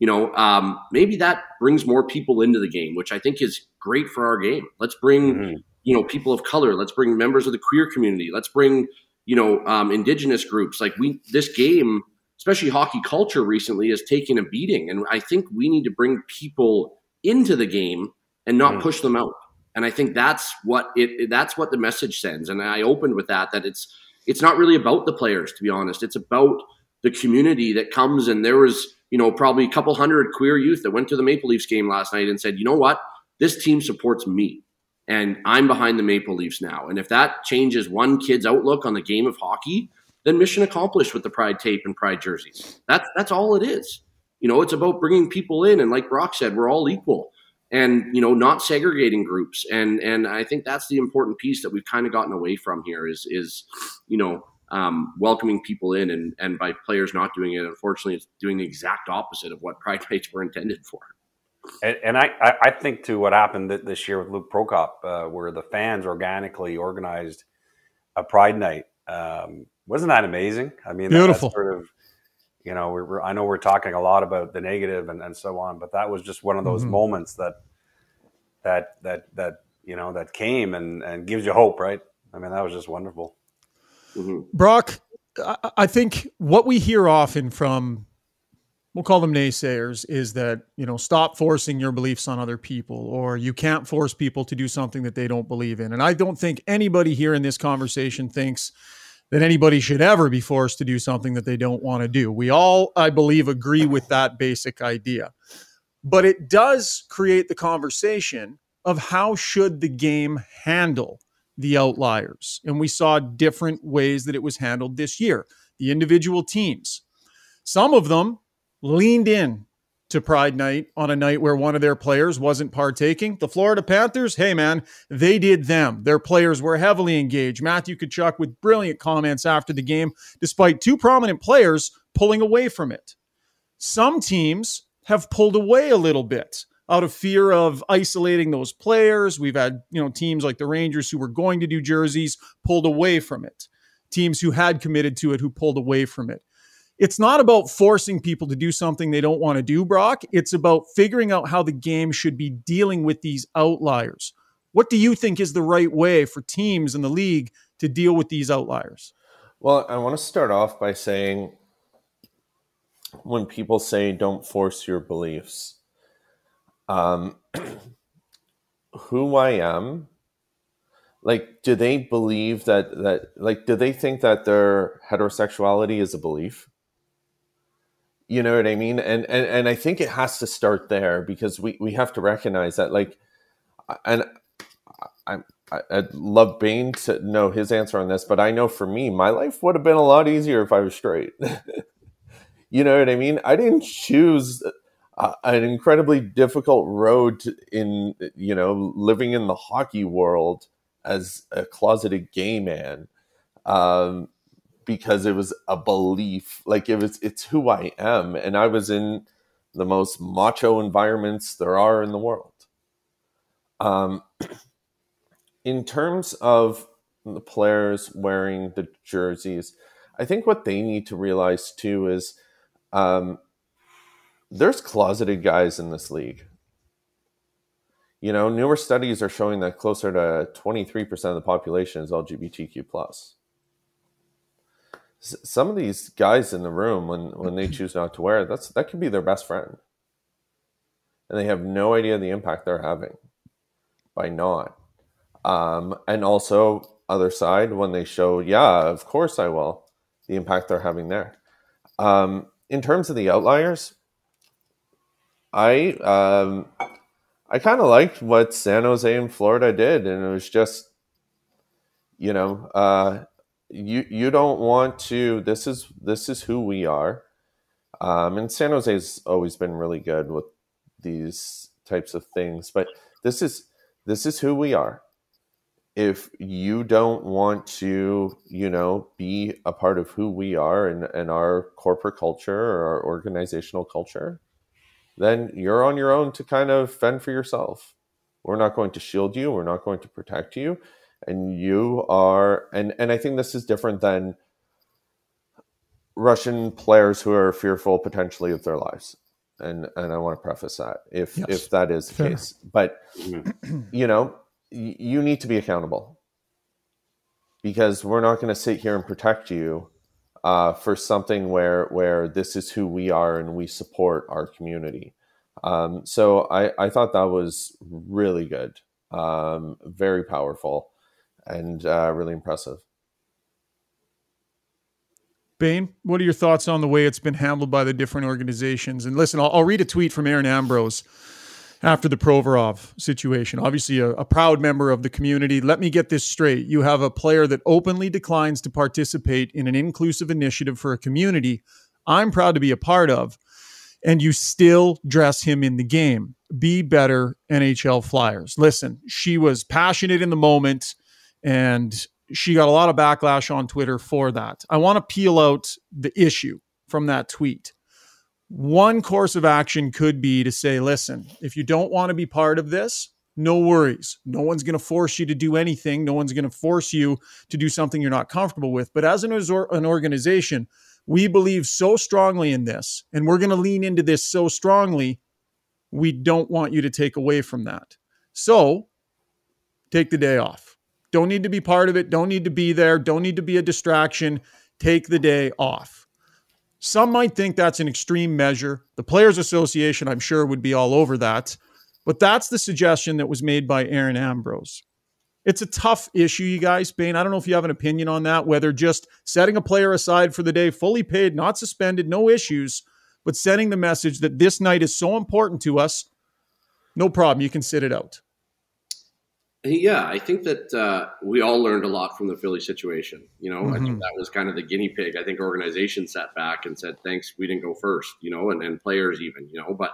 you know, um, maybe that brings more people into the game, which I think is great for our game. Let's bring mm-hmm. you know people of color. Let's bring members of the queer community. Let's bring you know um, indigenous groups. Like we this game especially hockey culture recently, has taken a beating. And I think we need to bring people into the game and not mm. push them out. And I think that's what it that's what the message sends. And I opened with that that it's it's not really about the players, to be honest. It's about the community that comes and there was, you know, probably a couple hundred queer youth that went to the Maple Leafs game last night and said, you know what? This team supports me. And I'm behind the Maple Leafs now. And if that changes one kid's outlook on the game of hockey, then mission accomplished with the pride tape and pride jerseys. That's that's all it is. You know, it's about bringing people in, and like Brock said, we're all equal, and you know, not segregating groups. And and I think that's the important piece that we've kind of gotten away from here is is you know um, welcoming people in, and and by players not doing it, unfortunately, it's doing the exact opposite of what *laughs* pride nights were intended for. And, and I, I think to what happened this year with Luke Prokop, uh, where the fans organically organized a Pride Night. Um, wasn't that amazing? I mean, beautiful. That, sort of, you know, we're, I know we're talking a lot about the negative and, and so on, but that was just one of those mm-hmm. moments that that that that you know that came and and gives you hope, right? I mean, that was just wonderful. Mm-hmm. Brock, I think what we hear often from we'll call them naysayers is that you know stop forcing your beliefs on other people or you can't force people to do something that they don't believe in and i don't think anybody here in this conversation thinks that anybody should ever be forced to do something that they don't want to do. We all, I believe, agree with that basic idea. But it does create the conversation of how should the game handle the outliers. And we saw different ways that it was handled this year. The individual teams, some of them leaned in to Pride Night on a night where one of their players wasn't partaking. The Florida Panthers, hey man, they did them. Their players were heavily engaged. Matthew Tkachuk with brilliant comments after the game, despite two prominent players pulling away from it. Some teams have pulled away a little bit out of fear of isolating those players. We've had, you know, teams like the Rangers who were going to do jerseys pulled away from it. Teams who had committed to it who pulled away from it it's not about forcing people to do something they don't want to do, Brock. It's about figuring out how the game should be dealing with these outliers. What do you think is the right way for teams in the league to deal with these outliers? Well, I want to start off by saying when people say don't force your beliefs, um, *clears throat* who I am, like, do they believe that, that, like, do they think that their heterosexuality is a belief? You know what I mean? And and and I think it has to start there because we we have to recognize that like and I I, I'd love Bayne to know his answer on this, but I know for me, my life would have been a lot easier if I was straight. *laughs* you know what I mean? I didn't choose uh, an incredibly difficult road in you know living in the hockey world as a closeted gay man. Um, because it was a belief like it was it's who i am and i was in the most macho environments there are in the world. Um, *clears throat* in terms of the players wearing the jerseys i think what they need to realize too is um, there's closeted guys in this league. You know newer studies are showing that closer to 23% of the population is lgbtq plus some of these guys in the room when when they choose not to wear it that's that could be their best friend. And they have no idea the impact they're having by not. Um, and also other side when they show yeah of course i will the impact they're having there. Um, in terms of the outliers i um, I kind of liked what San Jose and Florida did, and it was just, you know, uh, you you don't want to. This is this is who we are, um, and San Jose's always been really good with these types of things, but this is this is who we are. If you don't want to, you know, be a part of who we are and, and our corporate culture or our organizational culture, then you're on your own to kind of fend for yourself. We're not going to shield you. We're not going to protect you. And you are, and, and I think this is different than Russian players who are fearful potentially of their lives. And, and I want to preface that if, Yes. if that is the Fair. case, but you know, you need to be accountable because we're not going to sit here and protect you uh, for something where where this is who we are and we support our community. Um, so I, I thought that was really good, um, very powerful, and uh, really impressive. Bayne, what are your thoughts on the way it's been handled by the different organizations? And listen, I'll, I'll read a tweet from Erin Ambrose after the Provorov situation. Obviously, a, a proud member of the community. Let me get this straight. You have a player that openly declines to participate in an inclusive initiative for a community I'm proud to be a part of, and you still dress him in the game. Be better, NHL Flyers. Listen, she was passionate in the moment, and she got a lot of backlash on Twitter for that. I want to peel out the issue from that tweet. One course of action could be to say, listen, if you don't want to be part of this, no worries. No one's going to force you to do anything. No one's going to force you to do something you're not comfortable with. But as an, an organization, we believe so strongly in this, and we're going to lean into this so strongly. We don't want you to take away from that. So take the day off. Don't need to be part of it. Don't need to be there. Don't need to be a distraction. Take the day off. Some might think that's an extreme measure. The Players Association, I'm sure, would be all over that. But that's the suggestion that was made by Erin Ambrose. It's a tough issue, you guys. Bayne, I don't know if you have an opinion on that, whether just setting a player aside for the day, fully paid, not suspended, no issues, but sending the message that this night is so important to us. No problem. You can sit it out. Yeah, I think that uh, we all learned a lot from the Philly situation. You know, I think that was kind of the guinea pig. I think organizations sat back and said, "Thanks, we didn't go first, You know, and, and players even. You know, but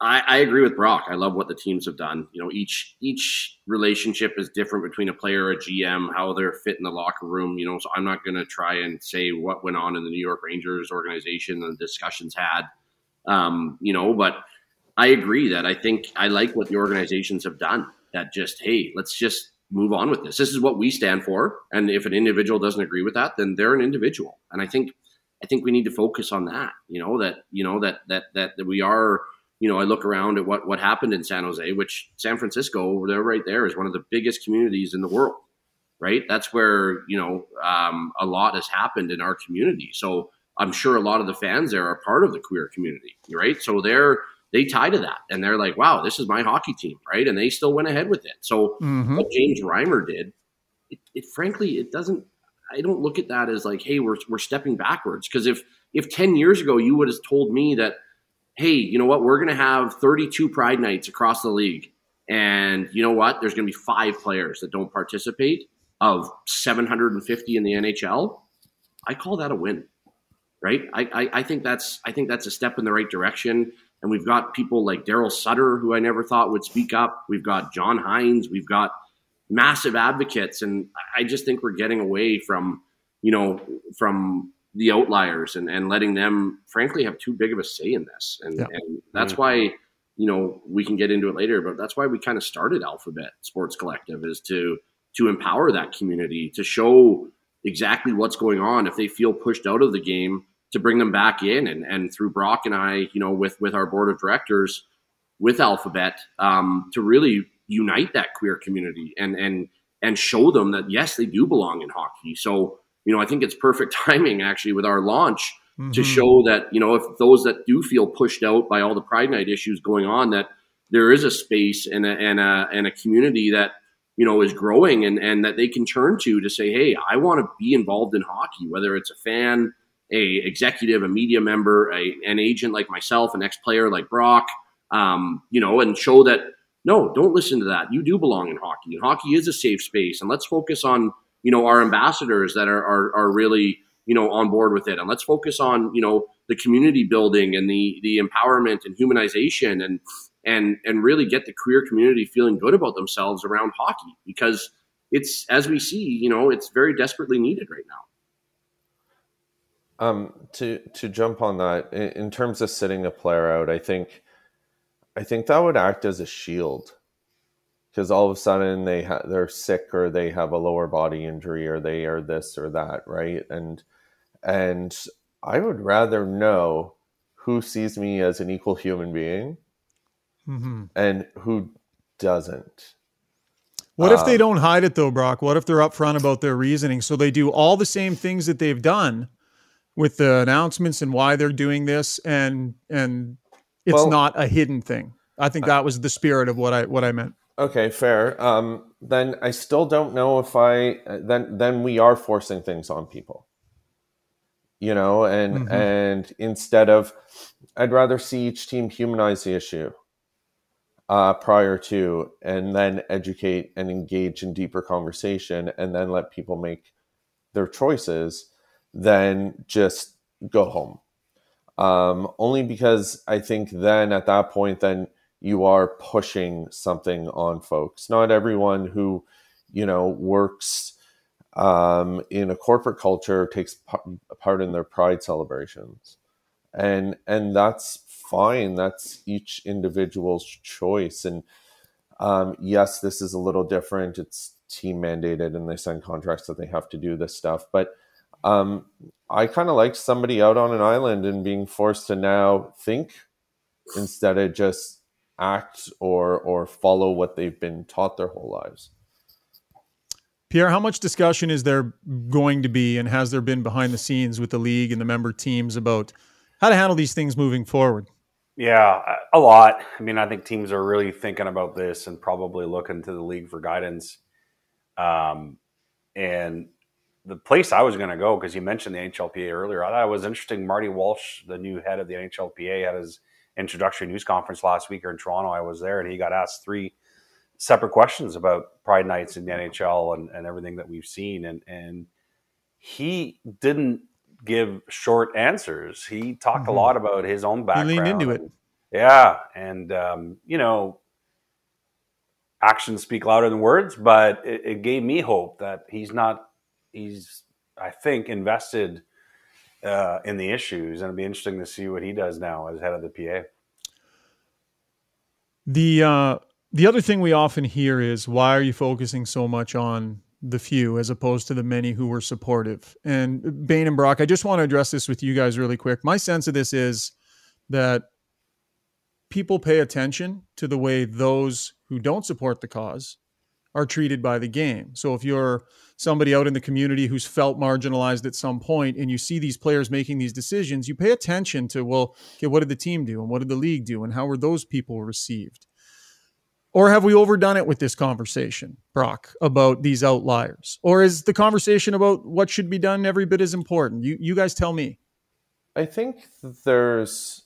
I, I agree with Brock. I love what the teams have done. You know, each each relationship is different between a player, a GM, how they're fit in the locker room. You know, so I'm not going to try and say what went on in the New York Rangers organization and discussions had. Um, you know, but I agree that I think I like what the organizations have done. That just hey, let's just move on with this. This is what we stand for, and if an individual doesn't agree with that, then they're an individual. And I think I think we need to focus on that. You know that you know that that that, that we are. You know, I look around at what what happened in San Jose, which San Francisco, they're right there, is one of the biggest communities in the world. Right, that's where you know um, a lot has happened in our community. So I'm sure a lot of the fans there are part of the queer community. Right, so they're they tie to that and they're like, wow, this is my hockey team, right? And they still went ahead with it. So Mhm. what James Reimer did, it, it frankly, it doesn't. I don't look at that as like, hey, we're we're stepping backwards. Because if if ten years ago you would have told me that, hey, you know what, we're going to have 32 Pride nights across the league, and you know what, there's going to be five players that don't participate of 750 in the NHL, I call that a win right? I, I, I think that's I think that's a step in the right direction. And we've got people like Daryl Sutter, who I never thought would speak up. We've got John Hynes. We've got massive advocates, and I just think we're getting away from you know from the outliers and, and letting them frankly have too big of a say in this. And, Yeah. and that's why you know we can get into it later, but that's why we kind of started Alphabet Sports Collective is to to empower that community to show exactly what's going on if they feel pushed out of the game to bring them back in and, and through Brock and I, you know, with with our board of directors, with Alphabet, um, to really unite that queer community and and and show them that yes, they do belong in hockey. So you know, I think it's perfect *laughs* timing actually with our launch to Mhm. show that you know if those that do feel pushed out by all the Pride Night issues going on, that there is a space and a and a and a community that you know is growing and and that they can turn to to say, hey, I want to be involved in hockey, whether it's a fan a executive, a media member, a, an agent like myself, an ex player like Brock, um, you know, and show that no, don't listen to that. You do belong in hockey, and hockey is a safe space. And let's focus on you know our ambassadors that are are, are really you know on board with it, and let's focus on you know the community building and the the empowerment and humanization and and and really get the queer community feeling good about themselves around hockey because it's as we see, you know, it's very desperately needed right now. Um, to to jump on that in, in terms of sitting a player out, I think I think that would act as a shield because all of a sudden they ha- they're sick or they have a lower body injury or they are this or that, right? And and I would rather know who sees me as an equal human being mm-hmm. and who doesn't. What if they um, don't hide it though, Brock? What if they're upfront about their reasoning? So they do all the same things that they've done with the announcements and why they're doing this, and and it's well, not a hidden thing. I think that was the spirit of what I what I meant. Okay, fair. Um, then I still don't know if I then then we are forcing things on people. You know, and mm-hmm. and instead of, I'd rather see each team humanize the issue uh, prior to, and then educate and engage in deeper conversation, and then let people make their choices, than just go home. Um, only because I think then at that point, then you are pushing something on folks. Not everyone who, you know, works um, in a corporate culture takes part in their pride celebrations, and and that's fine. That's each individual's choice. And um, yes, this is a little different. It's team mandated, and they sign contracts that they have to do this stuff. But um, I kind of like somebody out on an island and being forced to now think instead of just act or or follow what they've been taught their whole lives. Pierre, how much discussion is there going to be and has there been behind the scenes with the league and the member teams about how to handle these things moving forward? Yeah, a lot. I mean, I think teams are really thinking about this and probably looking to the league for guidance. Um, and the place I was going to go, because you mentioned the NHLPA earlier, I thought it was interesting. Marty Walsh, the new head of the NHLPA, had his introductory news conference last week here in Toronto. I was there, and he got asked three separate questions about Pride Nights in the NHL and, and everything that we've seen, and and he didn't give short answers. He talked mm-hmm. a lot about his own background. He leaned into it. Yeah, and um, you know, actions speak louder than words, but it, it, gave me hope that he's not. He's, I think, invested uh, in the issues, and it'll be interesting to see what he does now as head of the PA. The uh, the other thing we often hear is, "Why are you focusing so much on the few as opposed to the many who were supportive?" And Bayne and Brock, I just want to address this with you guys really quick. My sense of this is that people pay attention to the way those who don't support the cause are treated by the game. So if you're somebody out in the community who's felt marginalized at some point and you see these players making these decisions, you pay attention to, well, okay, what did the team do and what did the league do and how were those people received? Or have we overdone it with this conversation, Brock, about these outliers? Or is the conversation about what should be done every bit as important? You you guys tell me. I think there's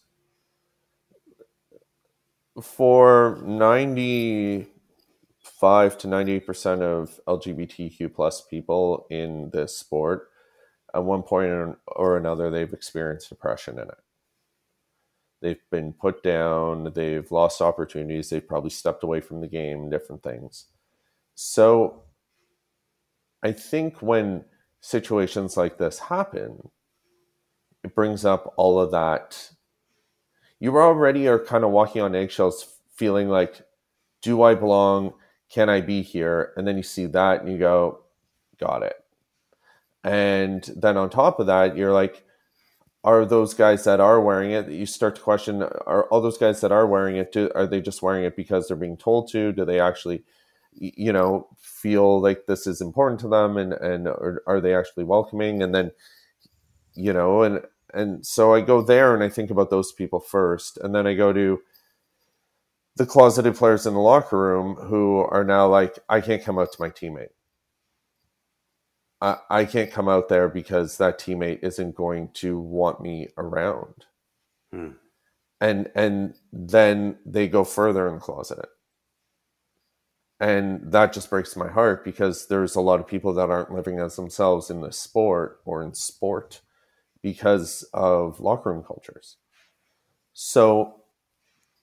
for 95 to 98% of lgbtq plus people in this sport at one point or another they've experienced depression in it. They've been put down they've lost opportunities they've probably stepped away from the game different things. So i think when situations like this happen it brings up all of that. You already are kind of walking on eggshells, feeling like, do I belong? Can I be here? And then you see that and you go, got it. And then on top of that, you're like, are those guys that are wearing it you start to question are all those guys that are wearing it do, are they just wearing it because they're being told to do they actually you know feel like this is important to them and and are they actually welcoming and then you know and and so I go there and I think about those people first, and then I go to the closeted players in the locker room who are now like, I can't come out to my teammate. I, I can't come out there because that teammate isn't going to want me around. Hmm. And and then they go further in the closet. and that just breaks my heart because there's a lot of people that aren't living as themselves in the sport or in sport because of locker room cultures. So,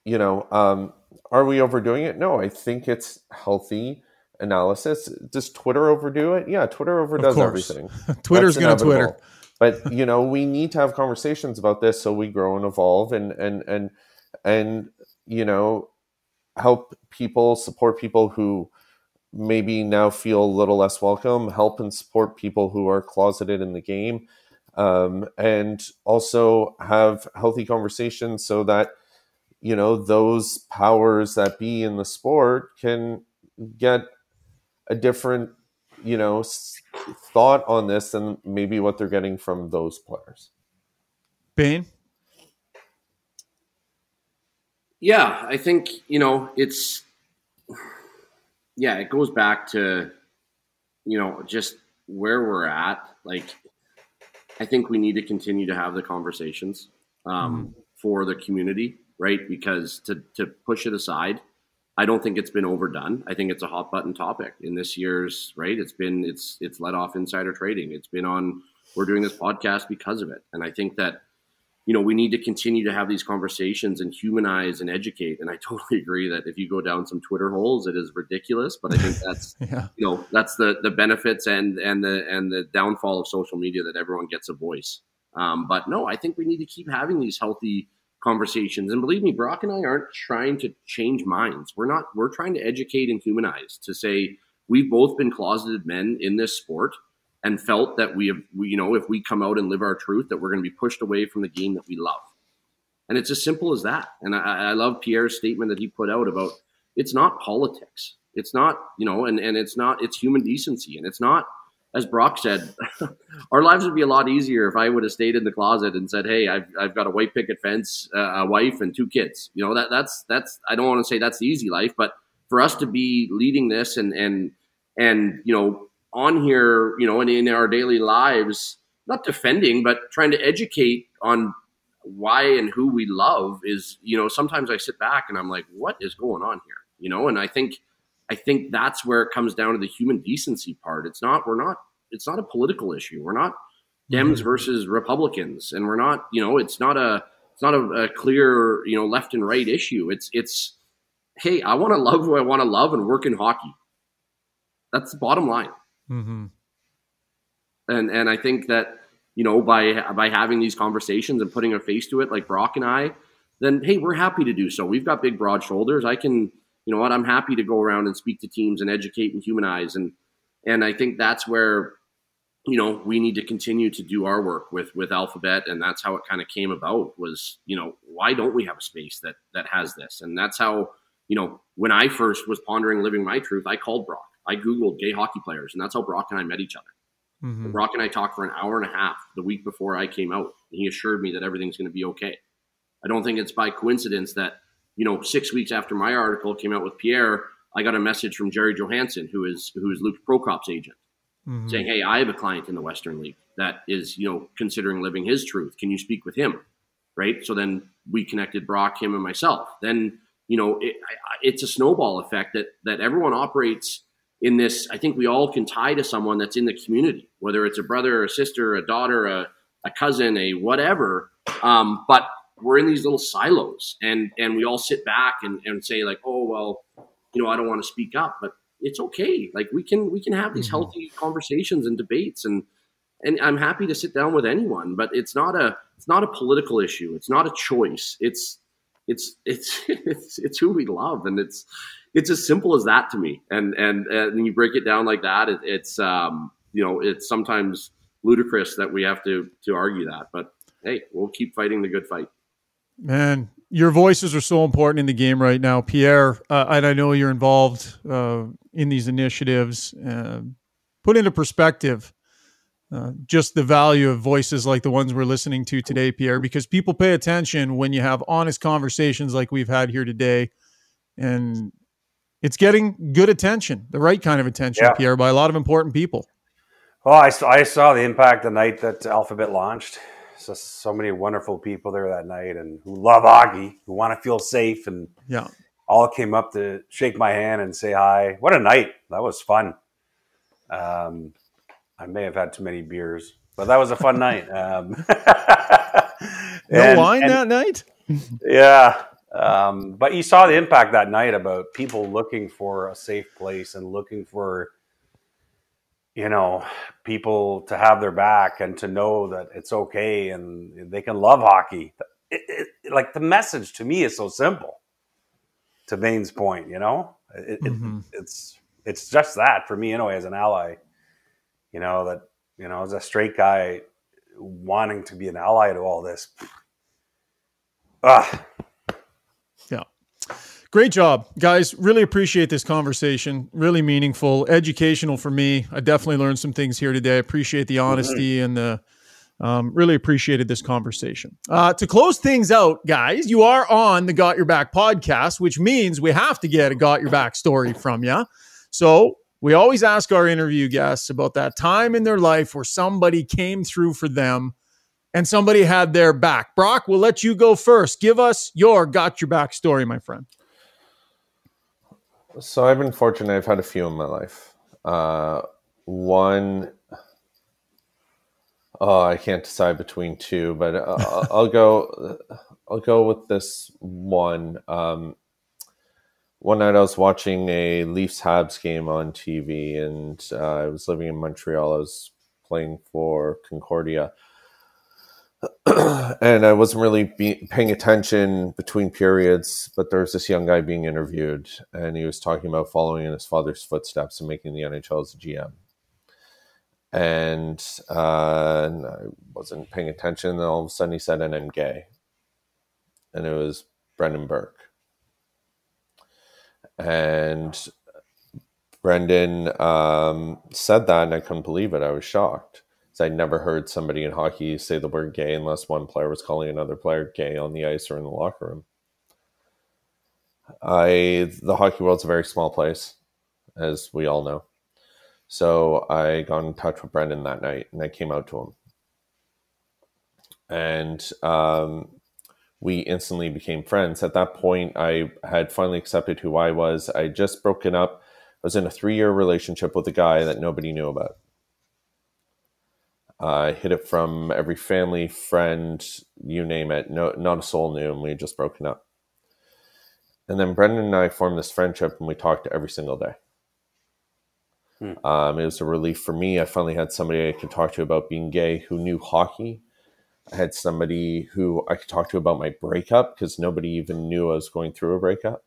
you know, um, are we overdoing it? No, I think it's healthy analysis. Does Twitter overdo it? Yeah, Twitter overdoes everything. *laughs* Twitter's going to Twitter. But you know, we need to have conversations about this so we grow and evolve, and and and and you know, help people, support people who maybe now feel a little less welcome, help and support people who are closeted in the game, um, and also have healthy conversations so that you know those powers that be in the sport can get a different you know thought on this than maybe what they're getting from those players. Bayne. Yeah, I think you know it's yeah, it goes back to you know just where we're at. Like, I think we need to continue to have the conversations um, mm. for the community, right? Because to to push it aside, I don't think it's been overdone. I think it's a hot button topic in this year's right. It's been it's it's let off insider trading. It's been on. We're doing this podcast because of it, and I think that you know, we need to continue to have these conversations and humanize and educate. And I *laughs* totally agree that if you go down some Twitter holes, it is ridiculous. But I think that's *laughs* yeah. you know that's the the benefits and and the and the downfall of social media that everyone gets a voice. Um, but no, I think we need to keep having these healthy conversations. And believe me, Brock and I aren't trying to change minds. We're not. We're trying to educate and humanize to say we've both been closeted men in this sport and felt that we have, we, you know, if we come out and live our truth, that we're going to be pushed away from the game that we love. And it's as simple as that. And I, I love Pierre's statement that he put out about it's not politics. It's not, you know, and, and it's not, it's human decency. And it's not, as Brock said, *laughs* our lives would be a lot easier if I would have stayed in the closet and said, "Hey, I've, I've got a white picket fence, uh, a wife, and two kids." You know that that's that's I don't want to say that's the easy life, but for us to be leading this and and and you know on here, you know, and in our daily lives, not defending, but trying to educate on why and who we love is, you know, sometimes I sit back and I'm like, what is going on here? You know, and I think I think that's where it comes down to the human decency part. It's not we're not it's not a political issue. We're not Dems mm-hmm. versus Republicans, and we're not, you know, it's not a it's not a, a clear, you know, left and right issue. It's it's hey, I want to love who I want to love and work in hockey. That's the bottom line. Mm-hmm. And and I think that you know by by having these conversations and putting a face to it, like Brock and I, then hey, we're happy to do so. We've got big, broad shoulders. I can, you know what, I'm happy to go around and speak to teams and educate and humanize, and and I think that's where you know we need to continue to do our work with with Alphabet, and that's how it kind of came about. Was you know why don't we have a space that that has this, and that's how you know when I first was pondering living my truth, I called Brock I Googled gay hockey players, and that's how Brock and I met each other. Mm-hmm. Brock and I talked for an hour and a half the week before I came out, and he assured me that everything's going to be okay. I don't think it's by coincidence that, you know, six weeks after my article came out with Pierre, I got a message from Jerry Johansson, who is who is Luke Prokop's agent, mm-hmm. saying, Hey, I have a client in the Western League that is, you know, considering living his truth. Can you speak with him? Right. So then we connected Brock, him, and myself. Then, you know, it, it's a snowball effect that that everyone operates in this, I think we all can tie to someone that's in the community, whether it's a brother, a sister, a daughter, a, a cousin, a whatever. Um, but we're in these little silos and, and we all sit back and, and say like, oh, well, you know, I don't want to speak up, but it's okay. Like we can, we can have these mm-hmm. healthy conversations and debates and, and I'm happy to sit down with anyone, but it's not a, it's not a political issue. It's not a choice. It's, it's, it's, *laughs* it's, it's who we love. And it's, it's as simple as that to me. And and and you break it down like that, it, it's um, you know it's sometimes ludicrous that we have to to argue that. But hey, we'll keep fighting the good fight. Man, your voices are so important in the game right now, Pierre. Uh, and I know you're involved uh, in these initiatives. Uh, put into perspective. Uh, just the value of voices like the ones we're listening to today, Pierre, because people pay attention when you have honest conversations like we've had here today. And it's getting good attention, the right kind of attention, yeah. Pierre, by a lot of important people. Well, I I saw the impact the night that Alphabet launched. So, so many wonderful people there that night and who love Augie, who want to feel safe. And yeah, all came up to shake my hand and say hi. What a night! That was fun. Um, I may have had too many beers, but that was a fun night. Um, *laughs* no wine and- that night. yeah. Um, but you saw the impact that night about people looking for a safe place and looking for, you know, people to have their back and to know that it's okay and they can love hockey. It, it, like the message to me is so simple. To Bayne's point, you know, it, Mhm. it, it's it's just that for me anyway as an ally. You know that you know as a straight guy wanting to be an ally to all this. Ah, Great job, guys. Really appreciate this conversation. Really meaningful, educational for me. I definitely learned some things here today. I appreciate the honesty and the um, really appreciated this conversation. Uh, to close things out, guys, you are on the Got Your Back podcast, which means we have to get a Got Your Back story from you. So we always ask our interview guests about that time in their life where somebody came through for them and somebody had their back. Brock, we'll let you go first. Give us your Got Your Back story, my friend. So I've been fortunate. I've had a few in my life. Uh, one, oh, I can't decide between two, but uh, I'll- I'll go. I'll go with this one. Um, one night I was watching a Leafs Habs game on TV, and uh, I was living in Montreal. I was playing for Concordia. And I wasn't really be- paying attention between periods, but there was this young guy being interviewed, and he was talking about following in his father's footsteps and making the NHL as a GM. And, uh, and I wasn't paying attention, and all of a sudden he said, "And I'm gay," and it was Brendan Burke. And Brendan um, said that, and I couldn't believe it. I was shocked. I'd never heard somebody in hockey say the word gay unless one player was calling another player gay on the ice or in the locker room. I the hockey world's a very small place, as we all know. So I got in touch with Brendan that night and I came out to him. And um, we instantly became friends. At that point, I had finally accepted who I was. I had just broken up. I was in a three year relationship with a guy that nobody knew about. I hid it from every family, friend, you name it. No, not a soul knew, and we had just broken up. And then Brendan and I formed this friendship, and we talked every single day. Hmm. Um, it was a relief for me. I finally had somebody I could talk to about being gay who knew hockey. I had somebody who I could talk to about my breakup because nobody even knew I was going through a breakup.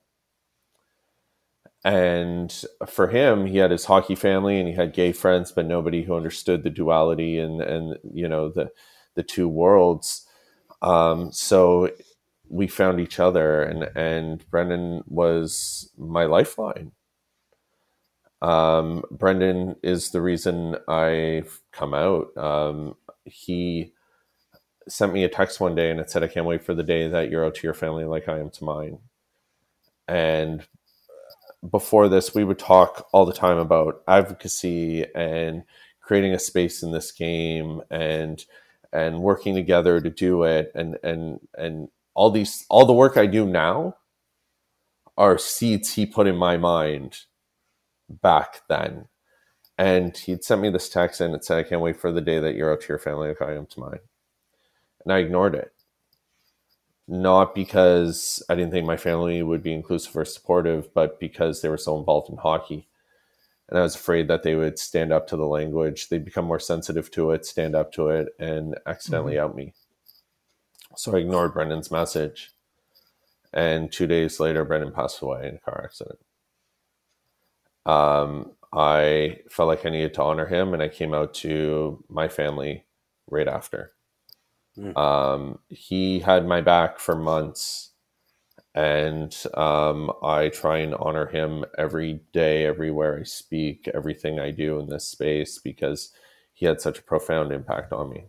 And for him, he had his hockey family and he had gay friends, but nobody who understood the duality and and you know the the two worlds. Um, so we found each other, and and Brendan was my lifeline. Um, Brendan is the reason I've come out. Um, he sent me a text one day and it said, I can't wait for the day that you're out to your family like I am to mine. And before this, we would talk all the time about advocacy and creating a space in this game and and working together to do it and and and all these all the work I do now are seeds he put in my mind back then. And he'd sent me this text and it said, I can't wait for the day that you're out to your family like I am to mine. And I ignored it. Not because I didn't think my family would be inclusive or supportive, but because they were so involved in hockey. And I was afraid that they would stand up to the language. They'd become more sensitive to it, stand up to it, and accidentally out me. So I ignored Brendan's message. And two days later, Brendan passed away in a car accident. Um, I felt like I needed to honor him, and I came out to my family right after. Mm. Um, he had my back for months, and um, I try and honor him every day, everywhere I speak, everything I do in this space because he had such a profound impact on me.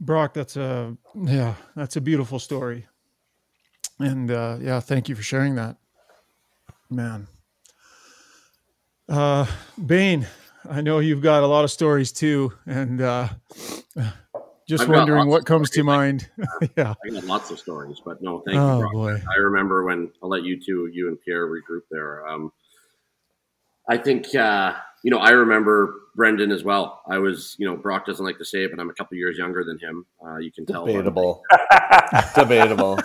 Brock, that's a yeah, that's a beautiful story. And uh, yeah, thank you for sharing that, man. Uh, Bayne, I know you've got a lot of stories too, and uh, just I've wondering what of comes to stories. mind. *laughs* *laughs* yeah. I got lots of stories, but no, thank Oh you. Brock. boy. I remember when I'll let you two, you and Pierre, regroup there. Um, I think uh, you know I remember Brendan as well. I was, you know, Brock doesn't like to say it, but I'm a couple years younger than him. Uh, you can tell. Debatable. *laughs* Debatable.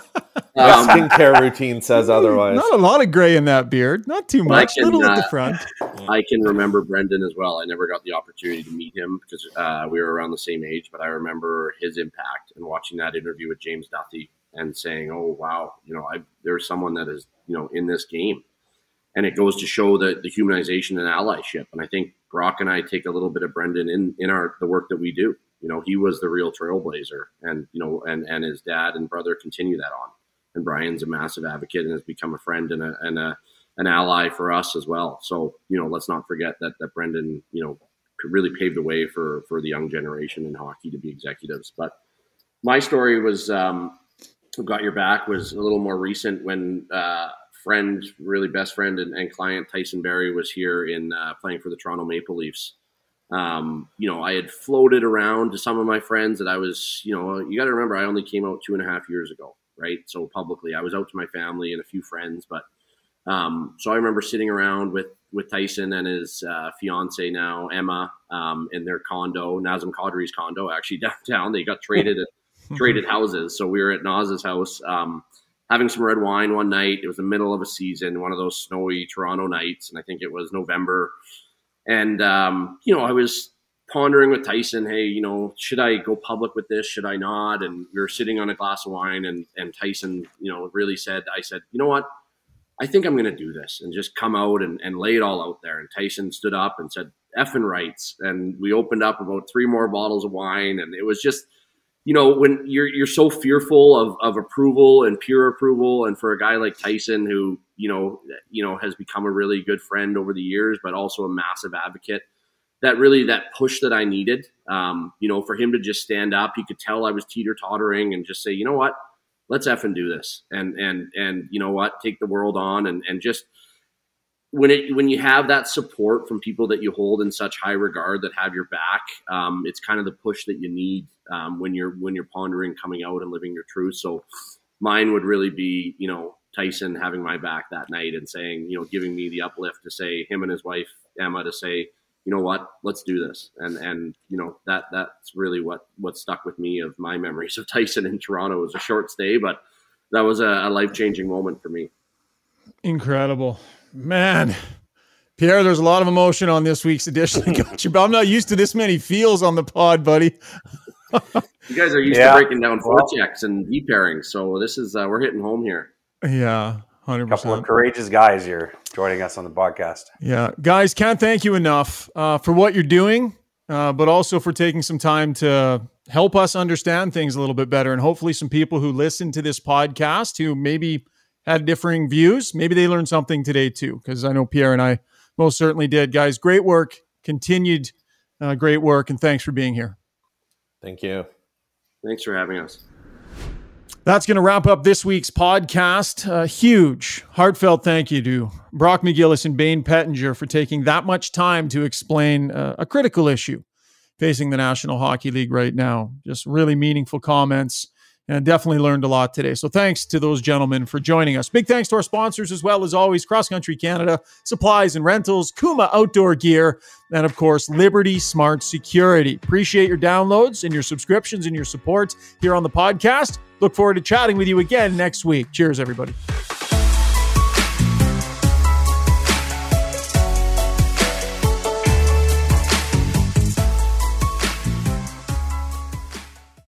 My Um, skincare routine says otherwise. Not a lot of gray in that beard. Not too Well, much. can, Little at the uh, front. *laughs* I can remember Brendan as well. I never got the opportunity to meet him because uh, we were around the same age, but I remember his impact and watching that interview with James Duthie and saying, "Oh wow, you know, I, there's someone that is you know in this game," and it goes to show that the humanization and allyship. And I think Brock and I take a little bit of Brendan in in our the work that we do. You know, he was the real trailblazer, and you know, and and his dad and brother continue that on. And Brian's a massive advocate and has become a friend and a and a an ally for us as well. So you know, let's not forget that that Brendan, you know, really paved the way for for the young generation in hockey to be executives. But my story was um, got your back was a little more recent when uh, friend, really best friend and, and client Tyson Barrie was here in uh, playing for the Toronto Maple Leafs. Um, you know, I had floated around to some of my friends that I was, you know, you got to remember I only came out two and a half years ago, right? So publicly, I was out to my family and a few friends, but um, so I remember sitting around with with Tyson and his uh, fiance now Emma um, in their condo, Nazem Kadri's condo, actually *laughs* downtown. They got traded at, *laughs* traded houses, so we were at Naz's house um, having some red wine one night. It was the middle of a season, one of those snowy Toronto nights, and I think it was November. And um, you know, I was pondering with Tyson, hey, you know, should I go public with this? Should I not? And we were sitting on a glass of wine, and and Tyson, you know, really said, I said, you know what? I think I'm going to do this and just come out and, and lay it all out there. And Tyson stood up and said, effing rights. And we opened up about three more bottles of wine. And it was just, you know, when you're, you're so fearful of, of approval and peer approval. And for a guy like Tyson, who, you know, you know, has become a really good friend over the years, but also a massive advocate, that really, that push that I needed, um, you know, for him to just stand up, he could tell I was teeter tottering and just say, you know what, let's effing do this. And and and you know what? Take the world on and and just when it when you have that support from people that you hold in such high regard that have your back um, it's kind of the push that you need um, when you're when you're pondering coming out and living your truth. So mine would really be you know tyson having my back that night and saying you know giving me the uplift to say him and his wife emma to say you know what let's do this and and you know that that's really what what stuck with me of my memories of *laughs* tyson in toronto it was a short stay but that was a, a life-changing moment for me Incredible. Man. Pierre, there's a lot of emotion on this week's edition. *laughs* Got you, but I'm not used to this many feels on the pod, buddy. you guys are used Yeah. to breaking down Well- forechecks and D pairings so this is uh, we're hitting home here Yeah, hundred couple of courageous guys here joining us on the podcast. Yeah, guys, can't thank you enough uh, for what you're doing, uh, but also for taking some time to help us understand things a little bit better, and hopefully, some people who listen to this podcast who maybe had differing views, maybe they learned something today too. Because I know Pierre and I most certainly did. Guys, great work, continued uh, great work, and thanks for being here. Thank you. thanks for having us That's going to wrap up this week's podcast. A huge, heartfelt thank you to Brock McGillis and Bayne Pettinger for taking that much time to explain uh, a critical issue facing the National Hockey League right now. Just really meaningful comments and definitely learned a lot today. So thanks to those gentlemen for joining us. Big thanks to our sponsors as well as always Cross Country Canada, Supplies and Rentals, Kuma Outdoor Gear, and of course Liberty Smart Security. Appreciate your downloads and your subscriptions and your support here on the podcast. Look forward to chatting with you again next week. Cheers everybody.